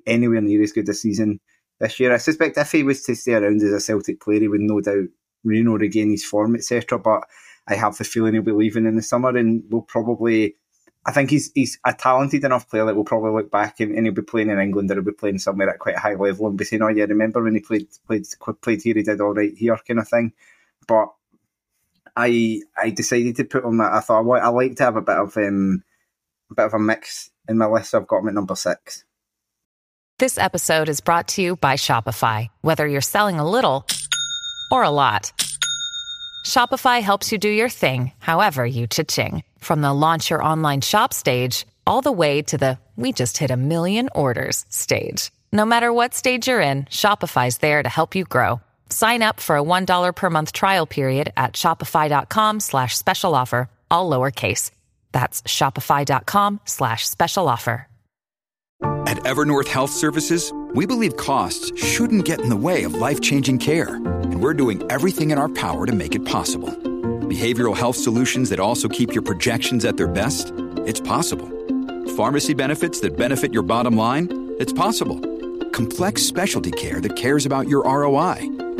anywhere near as good a season this year. I suspect if he was to stay around as a Celtic player, he would no doubt you know, regain his form, etc. But I have the feeling he'll be leaving in the summer and will probably I think he's he's a talented enough player that we'll probably look back and, and, he'll be playing in England or he'll be playing somewhere at quite a high level and be saying, "Oh yeah, remember when he played played played here? He did all right here," kind of thing. But I I decided to put on that I thought well, I like to have a bit of um a bit of a mix in my list. So I've got him at number six. This episode is brought to you by Shopify. Whether you're selling a little or a lot. Shopify helps you do your thing, however you cha-ching. From the launch your online shop stage, all the way to the we just hit a million orders stage. No matter what stage you're in, Shopify's there to help you grow. Sign up for a $1 per month trial period at shopify.com slash special offer, all lowercase. That's shopify.com slash special offer. At Evernorth Health Services, we believe costs shouldn't get in the way of life-changing care, and we're doing everything in our power to make it possible. Behavioral health solutions that also keep your projections at their best? It's possible. Pharmacy benefits that benefit your bottom line? It's possible. Complex specialty care that cares about your ROI?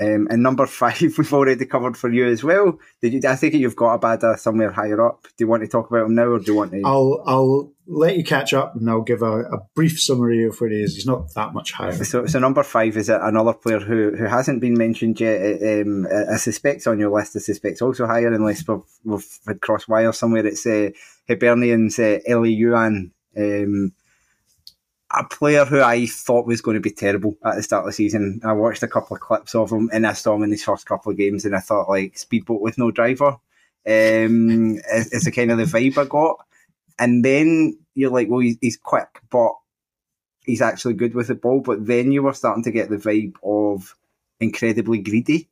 Um, and number five, we've already covered for you as well. Did you? I think you've got a Abada somewhere higher up. Do you want to talk about him now, or do you want to? I'll I'll let you catch up, and I'll give a, a brief summary of where he is. He's not that much higher. So, so number five is another player who who hasn't been mentioned yet. Um, I suspect on your list. I suspect also higher, unless we've we've had cross wire somewhere. It's uh, Hibernian's uh, Elie Youan. Um, a player who I thought was going to be terrible at the start of the season. I watched a couple of clips of him and I saw him in his first couple of games and I thought like speedboat with no driver um, is, is the kind of the vibe I got. And then you're like, well, he's, he's quick, but he's actually good with the ball. But then you were starting to get the vibe of incredibly greedy.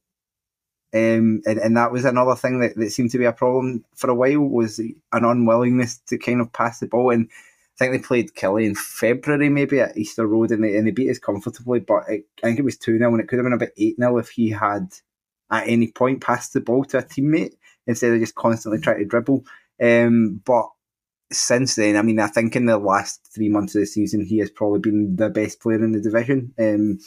Um, and, and that was another thing that, that seemed to be a problem for a while was an unwillingness to kind of pass the ball. And I think they played Killie in February, maybe at Easter Road, and they, and they beat us comfortably. But it, I think it was 2 0, and it could have been about 8 0 if he had at any point passed the ball to a teammate instead of just constantly trying to dribble. Um, but since then, I mean, I think in the last three months of the season, he has probably been the best player in the division. Um,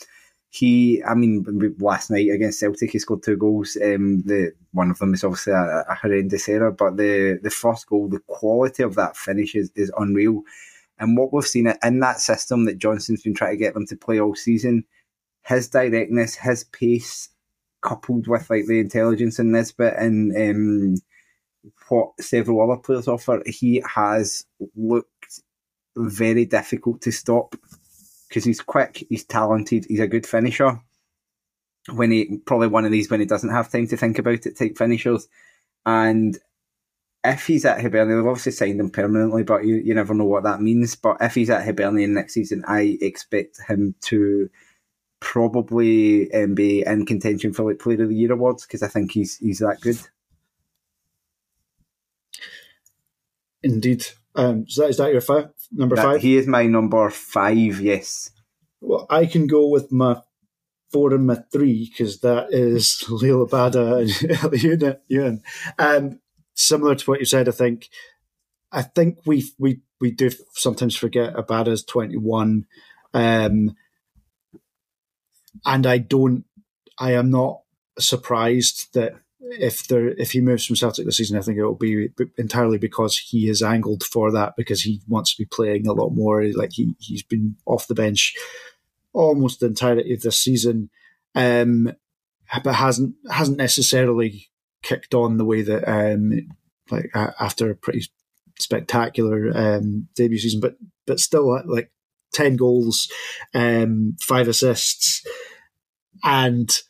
he, I mean, last night against Celtic, he scored two goals. Um, the one of them is obviously a, a horrendous error, but the the first goal, the quality of that finish is, is unreal. And what we've seen in that system that Johnson's been trying to get them to play all season, his directness, his pace, coupled with like the intelligence in Nisbet and um, what several other players offer, he has looked very difficult to stop because he's quick, he's talented, he's a good finisher. When he probably one of these when he doesn't have time to think about it, take finishers. And if he's at Hibernian, they've obviously signed him permanently, but you, you never know what that means. But if he's at Hibernian next season, I expect him to probably um, be in contention for like Player of the Year awards because I think he's he's that good. Indeed. Um, is that is that your five, number That- five? He is my number five. Yes. Well, I can go with my four and my three because that is Liel Abada and Youan. Um, similar to what you said, I think. I think we we we do sometimes forget Abada's twenty one, um, and I don't. I am not surprised that if there if he moves from Celtic this season, I think it will be entirely because he is angled for that because he wants to be playing a lot more. Like he he's been off the bench almost the entirety of this season, um, but hasn't hasn't necessarily kicked on the way that um, like after a pretty spectacular um, debut season, but but still uh, like ten goals, um, five assists, and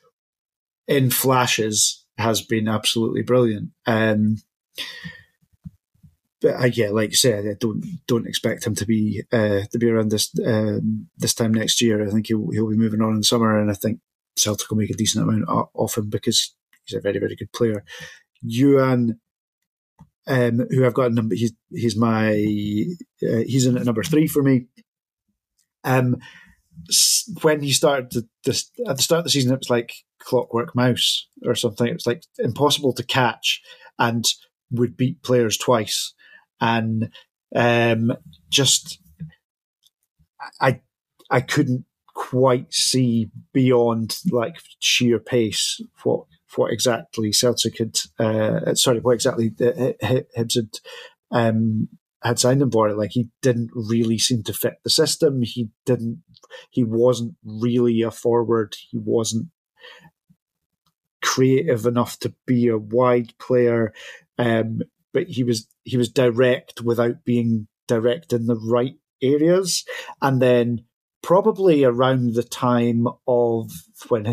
in flashes has been absolutely brilliant. Um, but uh, yeah, like you said, I don't don't expect him to be uh, to be around this um, this time next year. I think he'll he'll be moving on in the summer, and I think Celtic will make a decent amount off him because he's a very very good player. Youan, um, who I've got a number, he's he's my uh, he's in at number three for me. Um, when he started the, this, at the start of the season, it was like Clockwork Mouse or something. It was like impossible to catch and would beat players twice, and um, just I I couldn't quite see beyond like sheer pace what what exactly Celtic had uh, sorry what exactly Hibs had um, had signed him for. It. Like he didn't really seem to fit the system. He didn't. He wasn't really a forward. He wasn't creative enough to be a wide player. Um, but he was he was direct without being direct in the right areas. And then probably around the time of when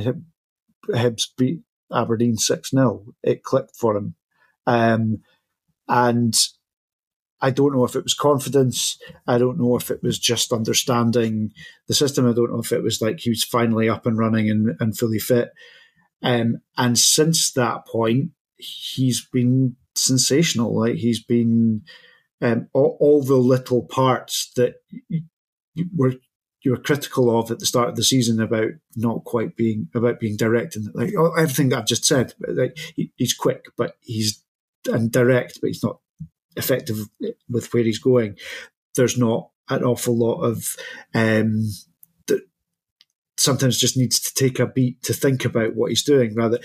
Hibs beat Aberdeen 6 0, it clicked for him. Um, and I don't know if it was confidence. I don't know if it was just understanding the system. I don't know if it was like he was finally up and running and, and fully fit. Um, and since that point, he's been sensational. Like he's been um, all, all, the little parts that you, were you were critical of at the start of the season about not quite being about being direct and like oh, everything that I've just said. Like he, he's quick, but he's and direct, but he's not effective with where he's going. There's not an awful lot of um, that sometimes just needs to take a beat to think about what he's doing rather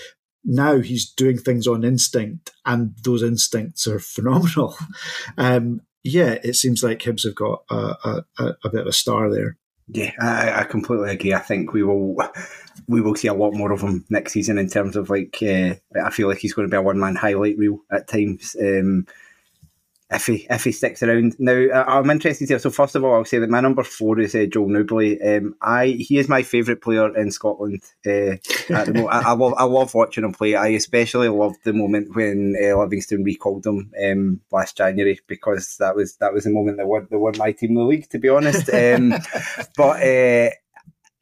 now he's doing things on instinct and those instincts are phenomenal um, yeah it seems like Hibs have got a, a, a bit of a star there yeah, I, I, completely agree. I think we will we will see a lot more of him next season in terms of like uh, I feel like he's going to be a one man highlight reel at times. Um, if he if he sticks around. Now I'm interested here. So first of all, I'll say that my number four is uh, Joel Nouble. Um, I he is my favourite player in Scotland. Uh, at the moment. I, I, love I love watching him play. I especially loved the moment when uh, Livingston recalled him um, last January because that was that was the moment that won that won my team the league. To be honest, um, but uh,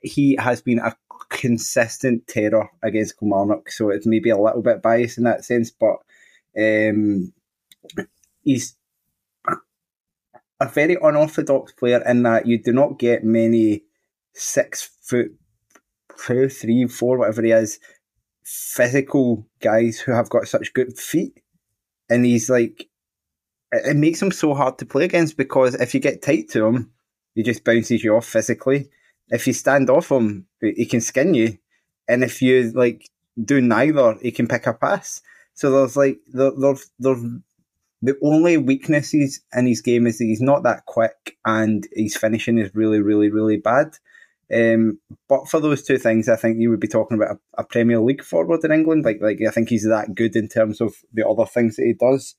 he has been a consistent terror against Kilmarnock. So it's maybe a little bit biased in that sense, but. He's a very unorthodox player in that you do not get many six foot two, three, four, whatever he is, physical guys who have got such good feet. And he's like, it makes him so hard to play against because if you get tight to him, he just bounces you off physically. If you stand off him, he can skin you. And if you like do neither, he can pick a pass. So there's like there, there's there's the only weaknesses in his game is that he's not that quick and his finishing is really, really, really bad. Um, but for those two things, I think you would be talking about a, a, Premier League forward in England. Like, like I think he's that good in terms of the other things that he does.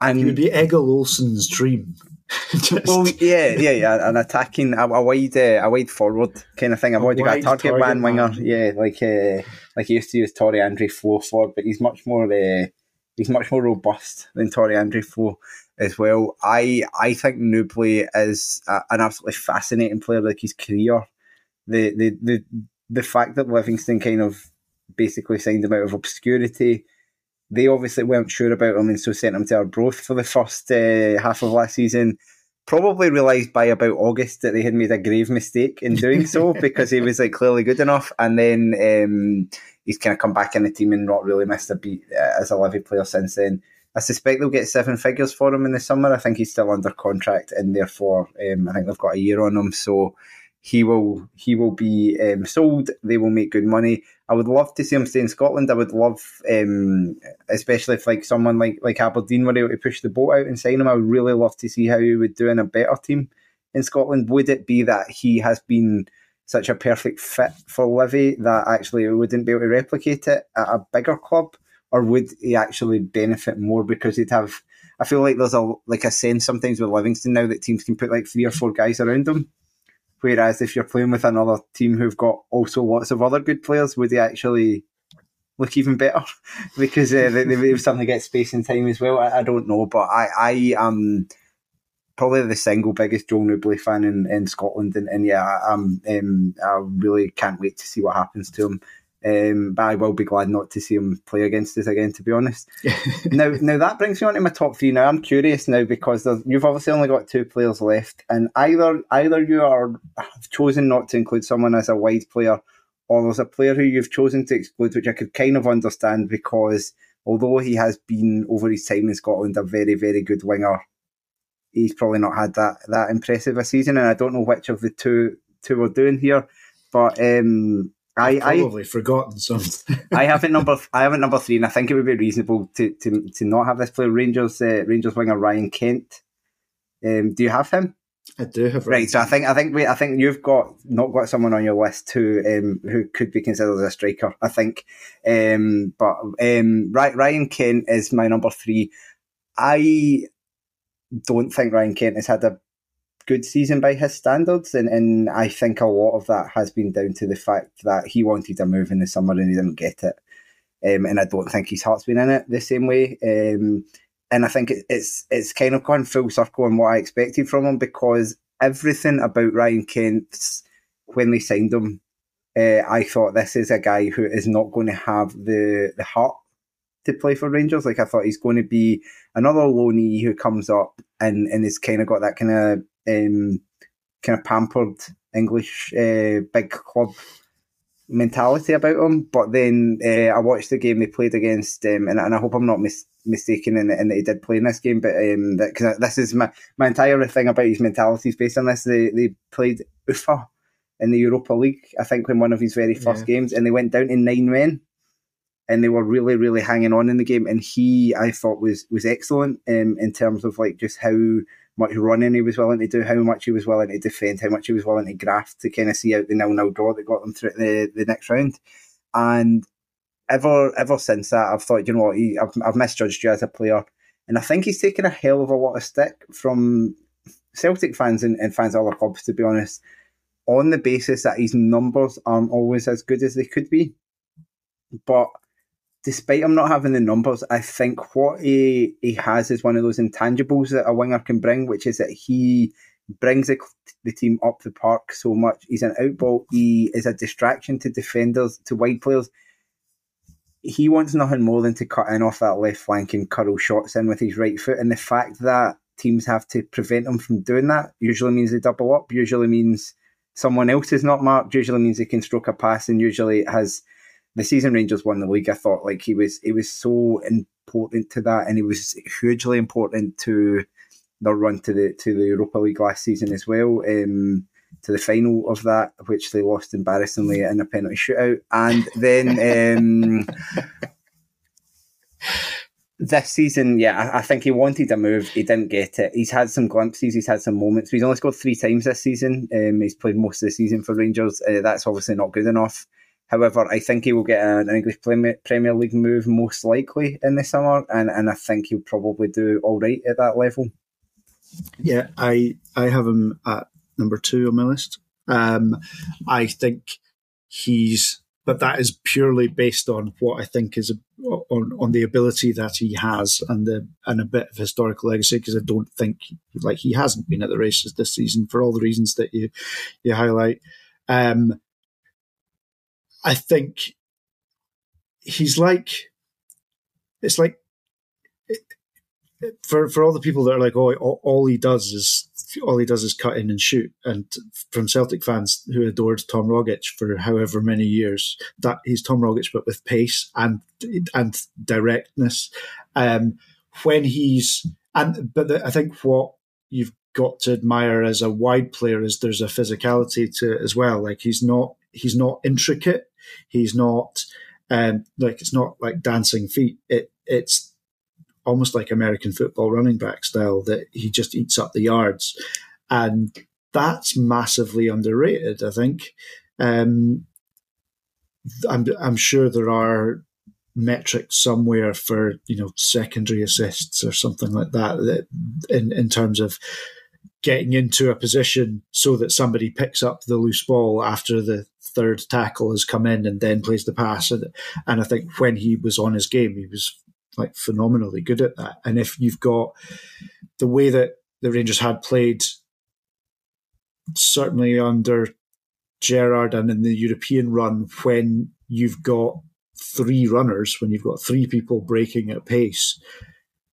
And he would be Egil Olsen's dream. well, yeah, yeah, yeah, an attacking a, a wide, uh, a wide forward kind of thing. I've already got a target, target man, man winger. Yeah, like uh, like he used to use Tore André Flo for, but he's much more. Uh, he's much more robust than Tore André Flo as well. I I think Nouble is a, an absolutely fascinating player. Like his career, the the the the fact that Livingston kind of basically signed him out of obscurity. They obviously weren't sure about him and so sent him to Arbroath for the first uh, half of last season. Probably realised by about August that they had made a grave mistake in doing so because he was like clearly good enough. And then um, he's kind of come back in the team and not really missed a beat uh, as a Livy player since then. I suspect they'll get seven figures for him in the summer. I think he's still under contract, and therefore, um, I think they've got a year on him. So he will he will be um, sold. They will make good money. I would love to see him stay in Scotland. I would love, um, especially if like someone like like Aberdeen were able to push the boat out and sign him. I would really love to see how he would do in a better team in Scotland. Would it be that he has been such a perfect fit for Livy that actually wouldn't be able to replicate it at a bigger club, or would he actually benefit more because he'd have? I feel like there's a like a sense sometimes with Livingston now that teams can put like three or four guys around them. Whereas if you're playing with another team who've got also lots of other good players, would he actually look even better? because uh, they, they suddenly get space and time as well. I, I don't know, but I I um probably the single biggest Joel Nouble fan in, in Scotland, and, and yeah, I, am um, I really can't wait to see what happens to him. Um, but I will be glad not to see him play against us again. To be honest, now now that brings me on to my top three. Now I'm curious now because you've obviously only got two players left, and either either you are have chosen not to include someone as a wide player, or there's a player who you've chosen to exclude, which I could kind of understand because although he has been over his time in Scotland a very very good winger he's probably not had that that impressive a season, and I don't know which of the two two we're doing here. But um, I I've probably I, forgotten some. I have it number I have it number three, and I think it would be reasonable to to, to not have this player Rangers uh, Rangers winger Ryan Kent. Um, do you have him? I do have right. So I think I think we I think you've got not got someone on your list who um, who could be considered as a striker. I think, um, but um, Ryan Kent is my number three. I don't think Ryan Kent has had a good season by his standards, and, and I think a lot of that has been down to the fact that he wanted a move in the summer and he didn't get it. Um, and I don't think his heart's been in it the same way. Um, and I think it, it's it's kind of gone full circle on what I expected from him because everything about Ryan Kent's when they signed him, uh, I thought this is a guy who is not going to have the the heart to play for Rangers. Like I thought he's going to be another loanee who comes up and and has kind of got that kind of um, kind of pampered English uh, big club mentality about him. But then uh, I watched the game they played against, um, and, and I hope I'm not mis- mistaken in, in that he did play in this game. But um, because this is my my entire thing about his mentality is based on this. They they played Ufa in the Europa League, I think, in one of his very first yeah. games, and they went down to nine men. And they were really, really hanging on in the game, and he, I thought, was was excellent um, in terms of like just how much running he was willing to do, how much he was willing to defend, how much he was willing to graft to kind of see out the nil nil draw that got them through the, the next round. And ever ever since that, I've thought, you know what, he, I've, I've misjudged you as a player. And I think he's taken a hell of a lot of stick from Celtic fans and, and fans of other clubs, to be honest, on the basis that his numbers aren't always as good as they could be. But despite him not having the numbers, I think what he, he has is one of those intangibles that a winger can bring, which is that he brings the, the team up the park so much. He's an outball. He is a distraction to defenders, to wide players. He wants nothing more than to cut in off that left flank and curl shots in with his right foot. And the fact that teams have to prevent him from doing that usually means they double up, usually means someone else is not marked, usually means they can stroke a pass, and usually it has the season Rangers won the league, I thought like he was he was so important to that, and he was hugely important to their run to the to the Europa League last season as well. Um, to the final of that, which they lost embarrassingly in a penalty shootout, and then um, this season, yeah, I, I, think he wanted a move. He didn't get it. He's had some glimpses. He's had some moments. He's only scored three times this season. Um, he's played most of the season for Rangers. Uh, that's obviously not good enough. However, I think he will get an English Premier League move most likely in the summer, and, and I think he'll probably do all right at that level. Yeah, I I have him at number two on my list. Um, I think he's, but that is purely based on what I think is a, on on the ability that he has and the and a bit of historical legacy. Because I don't think like he hasn't been at the races this season for all the reasons that you you highlight. Um, I think he's like, it's like, for for all the people that are like, oh, all, all, he does is all he does is cut in and shoot, and from Celtic fans who adored Tom Rogic for however many years, that he's Tom Rogic but with pace and and directness. Um, when he's and but the, I think what you've got to admire as a wide player is there's a physicality to it as well. Like he's not he's not intricate He's not um, like it's not like dancing feet. It it's almost like American football running back style that he just eats up the yards, and that's massively underrated. I think. Um, I'm I'm sure there are metrics somewhere for you know secondary assists or something like that, that in in terms of getting into a position so that somebody picks up the loose ball after the third tackle has come in and then plays the pass. And, and I think when he was on his game, he was like phenomenally good at that. And if you've got the way that the Rangers had played, certainly under Gerrard and in the European run, when you've got three runners, when you've got three people breaking at pace,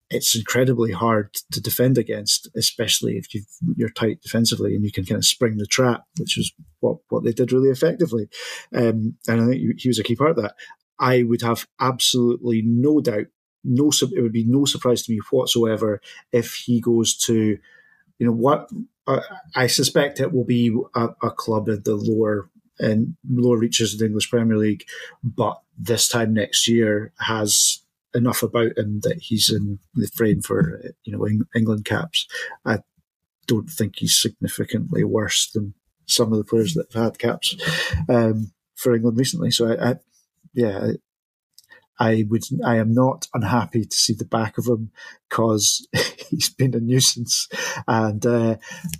it's incredibly hard to defend against, especially if you are tight defensively and you can kind of spring the trap, which is what, what they did really effectively. Um, and I think he was a key part of that. I would have absolutely no doubt, no, it would be no surprise to me whatsoever if he goes to, you know, what uh, I suspect it will be a, a club at the lower and lower reaches of the English Premier League, but this time next year has enough about him that he's in the frame for you know England caps. I don't think he's significantly worse than some of the players that have had caps um, for England recently. So I, I yeah, I would I am not unhappy to see the back of him because he's been a nuisance and uh,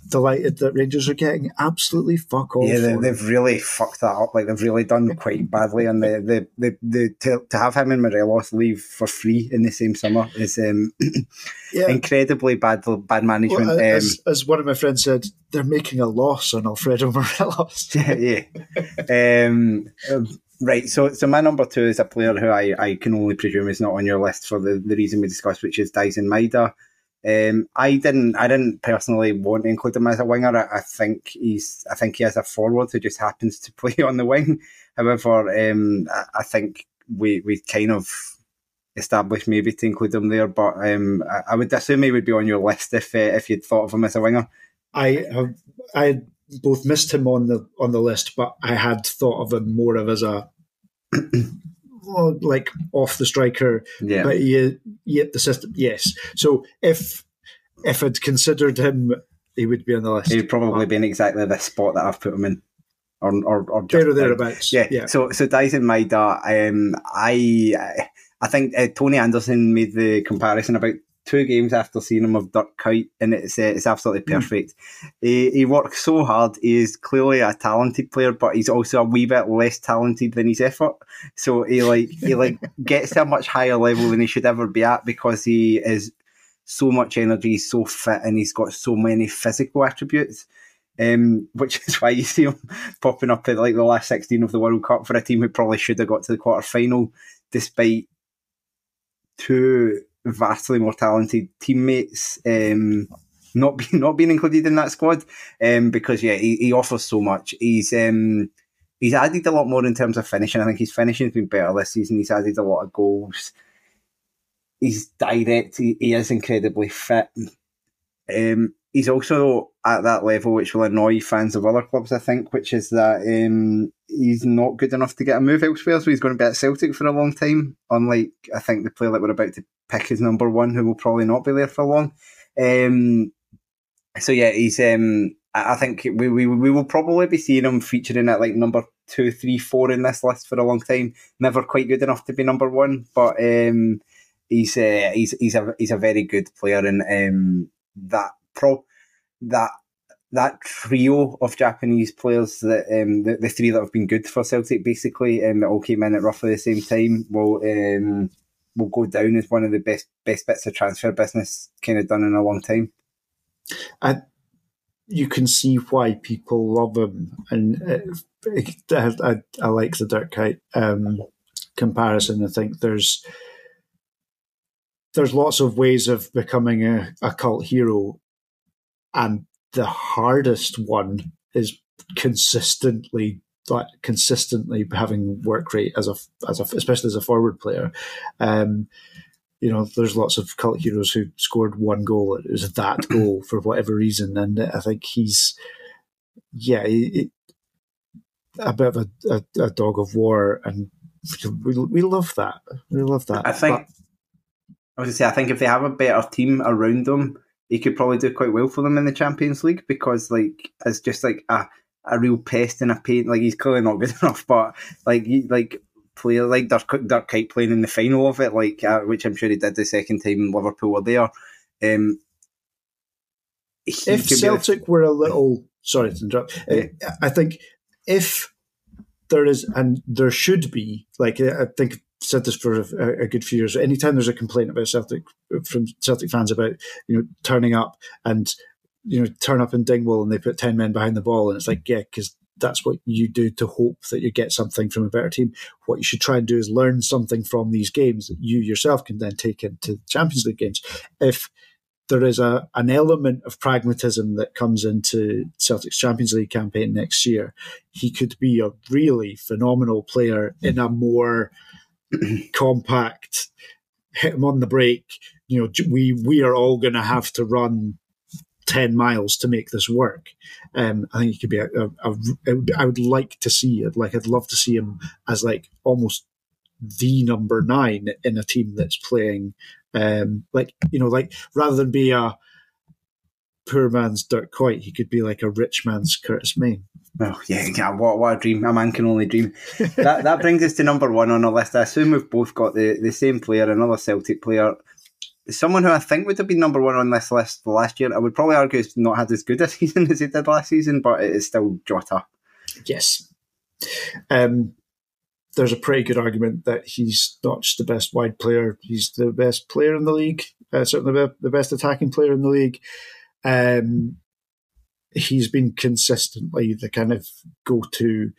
delighted that Rangers are getting absolutely fuck all. Yeah, they, they've really fucked that up. Like they've really done quite badly, and the the the, the to, to have him and Morelos leave for free in the same summer is um, Yeah. incredibly bad bad management. Well, um, as, as one of my friends said, they're making a loss on Alfredo Morelos. yeah. Um, um, right. So, so my number two is a player who I, I can only presume is not on your list for the, the reason we discussed, which is Daizen Maeda. Um, I didn't I didn't personally want to include him as a winger. I, I think he's I think he has a forward who just happens to play on the wing. However, um, I, I think we we kind of established maybe to include him there, but um, I, I would assume he would be on your list if uh, if you'd thought of him as a winger. I have I both missed him on the on the list, but I had thought of him more of as a like off the striker. Yeah. But he the system, yes. So if if I'd considered him, he would be on the list. He'd probably be in exactly the spot that I've put him in, or or, or just There or thereabouts. Yeah. Yeah. So so Daizen Maeda, um, I I think uh, Tony Anderson made the comparison about two games after seeing him of Dirk Kuyt, and it's uh, it's absolutely perfect. He, he works so hard. He is clearly a talented player, but he's also a wee bit less talented than his effort. So he like he like gets to a much higher level than he should ever be at because he is so much energy, he's so fit, and he's got so many physical attributes. Um, which is why you see him popping up at like the last 16 of the World Cup for a team who probably should have got to the quarter final, despite two vastly more talented teammates um, not being not being included in that squad. Um, because yeah, he, he offers so much. He's um, he's added a lot more in terms of finishing. I think his finishing's been better this season. He's added a lot of goals. He's direct. He, he is incredibly fit. Um, he's also at that level which will annoy fans of other clubs, I think, which is that um, he's not good enough to get a move elsewhere, so he's going to be at Celtic for a long time. Unlike, I think, the player that we're about to pick is number one, who will probably not be there for long. Um, so yeah, he's. Um, I think we, we we will probably be seeing him featuring at like number two, three, four in this list for a long time. Never quite good enough to be number one, but um, he's uh, he's he's a he's a very good player, and um, that pro that that trio of Japanese players that um, the, the three that have been good for Celtic basically um, that all came in at roughly the same time will um, will go down as one of the best best bits of transfer business kind of done in a long time. I, you can see why people love him, and uh, I, I, I like the Dirk Kuyt um, comparison. I think there's there's lots of ways of becoming a, a cult hero, and the hardest one is consistently like consistently having work rate as a as a especially as a forward player. Um, you know, there's lots of cult heroes who scored one goal. It was that goal for whatever reason, and I think he's, yeah, he, a bit of a, a, a, dog of war, and we, we love that. We love that. I think. I was to say, I think if they have a better team around them, he could probably do quite well for them in the Champions League because, like, it's just like a a real pest in a paint. Like he's clearly not good enough, but like like player like Dirk, Dirk Kuyt playing in the final of it, like uh, which I'm sure he did the second time Liverpool were there. Um, if Celtic were a little sorry to interrupt, yeah. I think if there is and there should be like I think said this for a, a, good few years. Anytime there's a complaint about Celtic from Celtic fans about you know turning up and you know turn up in Dingwall and they put ten men behind the ball and it's like yeah because that's what you do to hope that you get something from a better team. What you should try and do is learn something from these games that you yourself can then take into Champions League games. If there is a an element of pragmatism that comes into Celtic's Champions League campaign next year, he could be a really phenomenal player in a more compact hit him on the break. You know, we we are all going to have to run 10 miles to make this work. Um, I think it could be a, I would like to see it. Like, I'd love to see him as like almost the number nine in a team that's playing, um, like, you know, like rather than be a poor man's Dirk Kuyt. He could be like a rich man's Curtis Main. Oh yeah, yeah, what what a dream! A man can only dream. that that brings us to number one on our list. I assume we've both got the, the same player, another Celtic player, someone who I think would have been number one on this list last year. I would probably argue he's not had as good a season as he did last season, but it is still Jota. Yes. Um, there's a pretty good argument that he's not just the best wide player; he's the best player in the league. Uh, certainly, the best attacking player in the league. Um, he's been consistently the kind of go-to.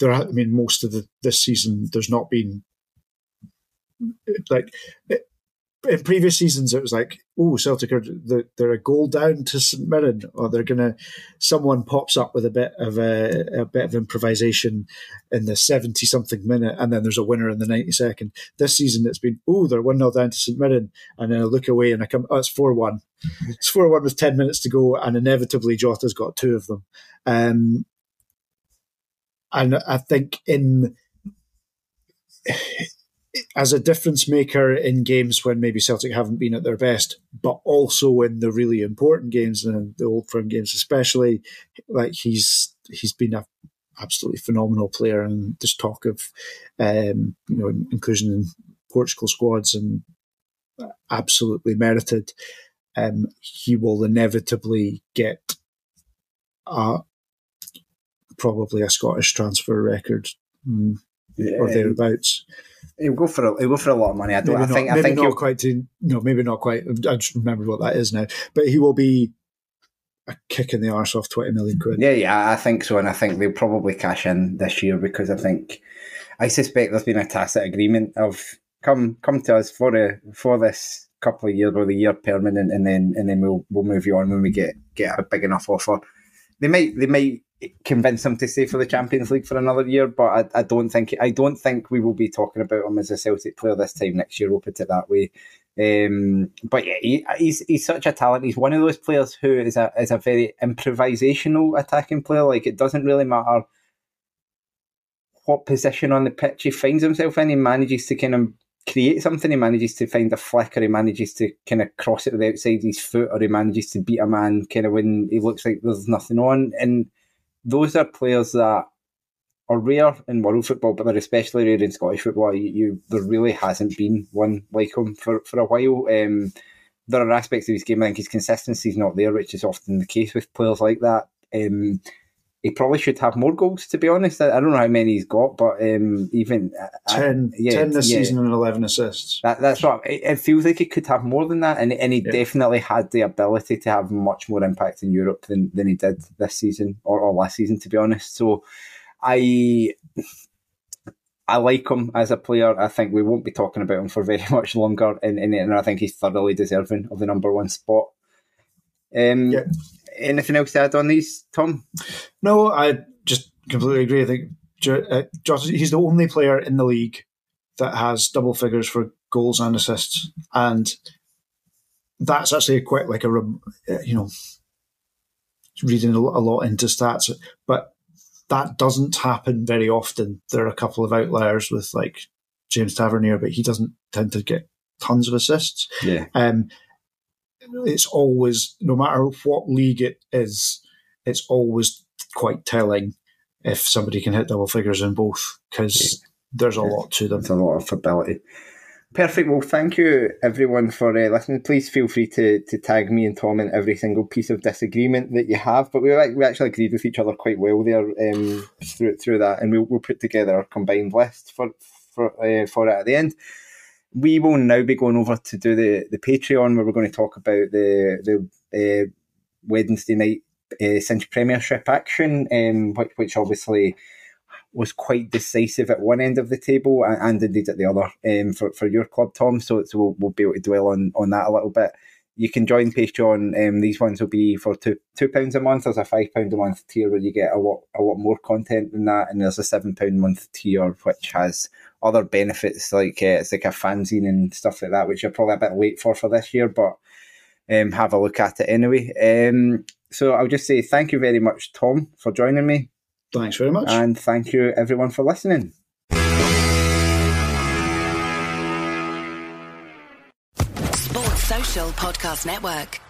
There, I mean, most of the this season, there's not been like in previous seasons, it was like, oh, Celtic are they're a goal down to St Mirren, or they're gonna. Someone pops up with a bit of a, a bit of improvisation in the seventy something minute, and then there's a winner in the ninety second. This season, it's been oh, they're one 0 down to St Mirren, and then I look away and I come, oh, it's four one. It's four one with ten minutes to go, and inevitably Jota's got two of them. Um, and I think in as a difference maker in games when maybe Celtic haven't been at their best, but also in the really important games and the old firm games especially, like he's he's been a absolutely phenomenal player and this talk of um, you know inclusion in Portugal squads and absolutely merited. Um, he will inevitably get a, probably a Scottish transfer record mm, yeah. or thereabouts. He'll go for a he'll go for a lot of money. I don't. Maybe I think. Not, I think not quite. To, no, maybe not quite. I just remember what that is now. But he will be a kick in the arse off twenty million quid. Yeah, yeah, I think so, and I think they'll probably cash in this year because I think I suspect there's been a tacit agreement of come come to us for a for this couple of years or the year permanent, and then and then we'll we'll move you on when we get get a big enough offer. They might they might convince him to stay for the Champions League for another year. But I, I, don't think I don't think we will be talking about him as a Celtic player this time next year. We'll put it that way. Um, but yeah, he, he's he's such a talent. He's one of those players who is a is a very improvisational attacking player. Like it doesn't really matter what position on the pitch he finds himself in. He manages to kind of create something. He manages to find a flick, or he manages to kind of cross it to the outside of his foot, or he manages to beat a man kind of when he looks like there's nothing on and those are players that are rare in world football, but they're especially rare in Scottish football. You, you there really hasn't been one like him for, for a while. Um, there are aspects of his game. I think his consistency is not there, which is often the case with players like that. Um, he probably should have more goals, to be honest. I, I don't know how many he's got, but um, even 10, I, yeah, 10 this yeah. season and 11 assists. That, that's what it, it, feels like he could have more than that. And, and he yeah. definitely had the ability to have much more impact in Europe than, than he did this season or, or last season, to be honest. So I. I like him as a player. I think we won't be talking about him for very much longer, and, and, and I think he's thoroughly deserving of the number one spot. Um, yeah anything else to add on these, Thom? No, I just completely agree. I think uh, Josh, he's the only player in the league that has double figures for goals and assists, and that's actually quite like a uh, you know reading a lot into stats, but that doesn't happen very often. There are a couple of outliers with like James Tavernier, but he doesn't tend to get tons of assists. Yeah. Um, it's always, no matter what league it is, it's always quite telling if somebody can hit double figures in both because yeah. there's a yeah. lot to them. There's a lot of ability. Perfect. Well, thank you everyone for uh, listening. Please feel free to, to tag me and Thom in every single piece of disagreement that you have. But we we actually agreed with each other quite well there um, through through that, and we'll, we'll put together a combined list for for uh, for it at the end we will now be going over to do the, the Patreon where we're going to talk about the the uh, Wednesday night uh, Cinch Premiership action, um, which, which obviously was quite decisive at one end of the table and, and indeed at the other um, for, for your club, Thom. So, so we'll, we'll be able to dwell on, on that a little bit. You can join Patreon. Um, these ones will be for two two pounds a month. There's a five pound a month tier where you get a lot a lot more content than that, and there's a seven pound month tier which has other benefits like uh, it's like a fanzine and stuff like that, which you're probably a bit late for for this year, but um, have a look at it anyway. Um, so I'll just say thank you very much, Thom, for joining me. Thanks very much, and thank you everyone for listening. Sports Social Podcast Network.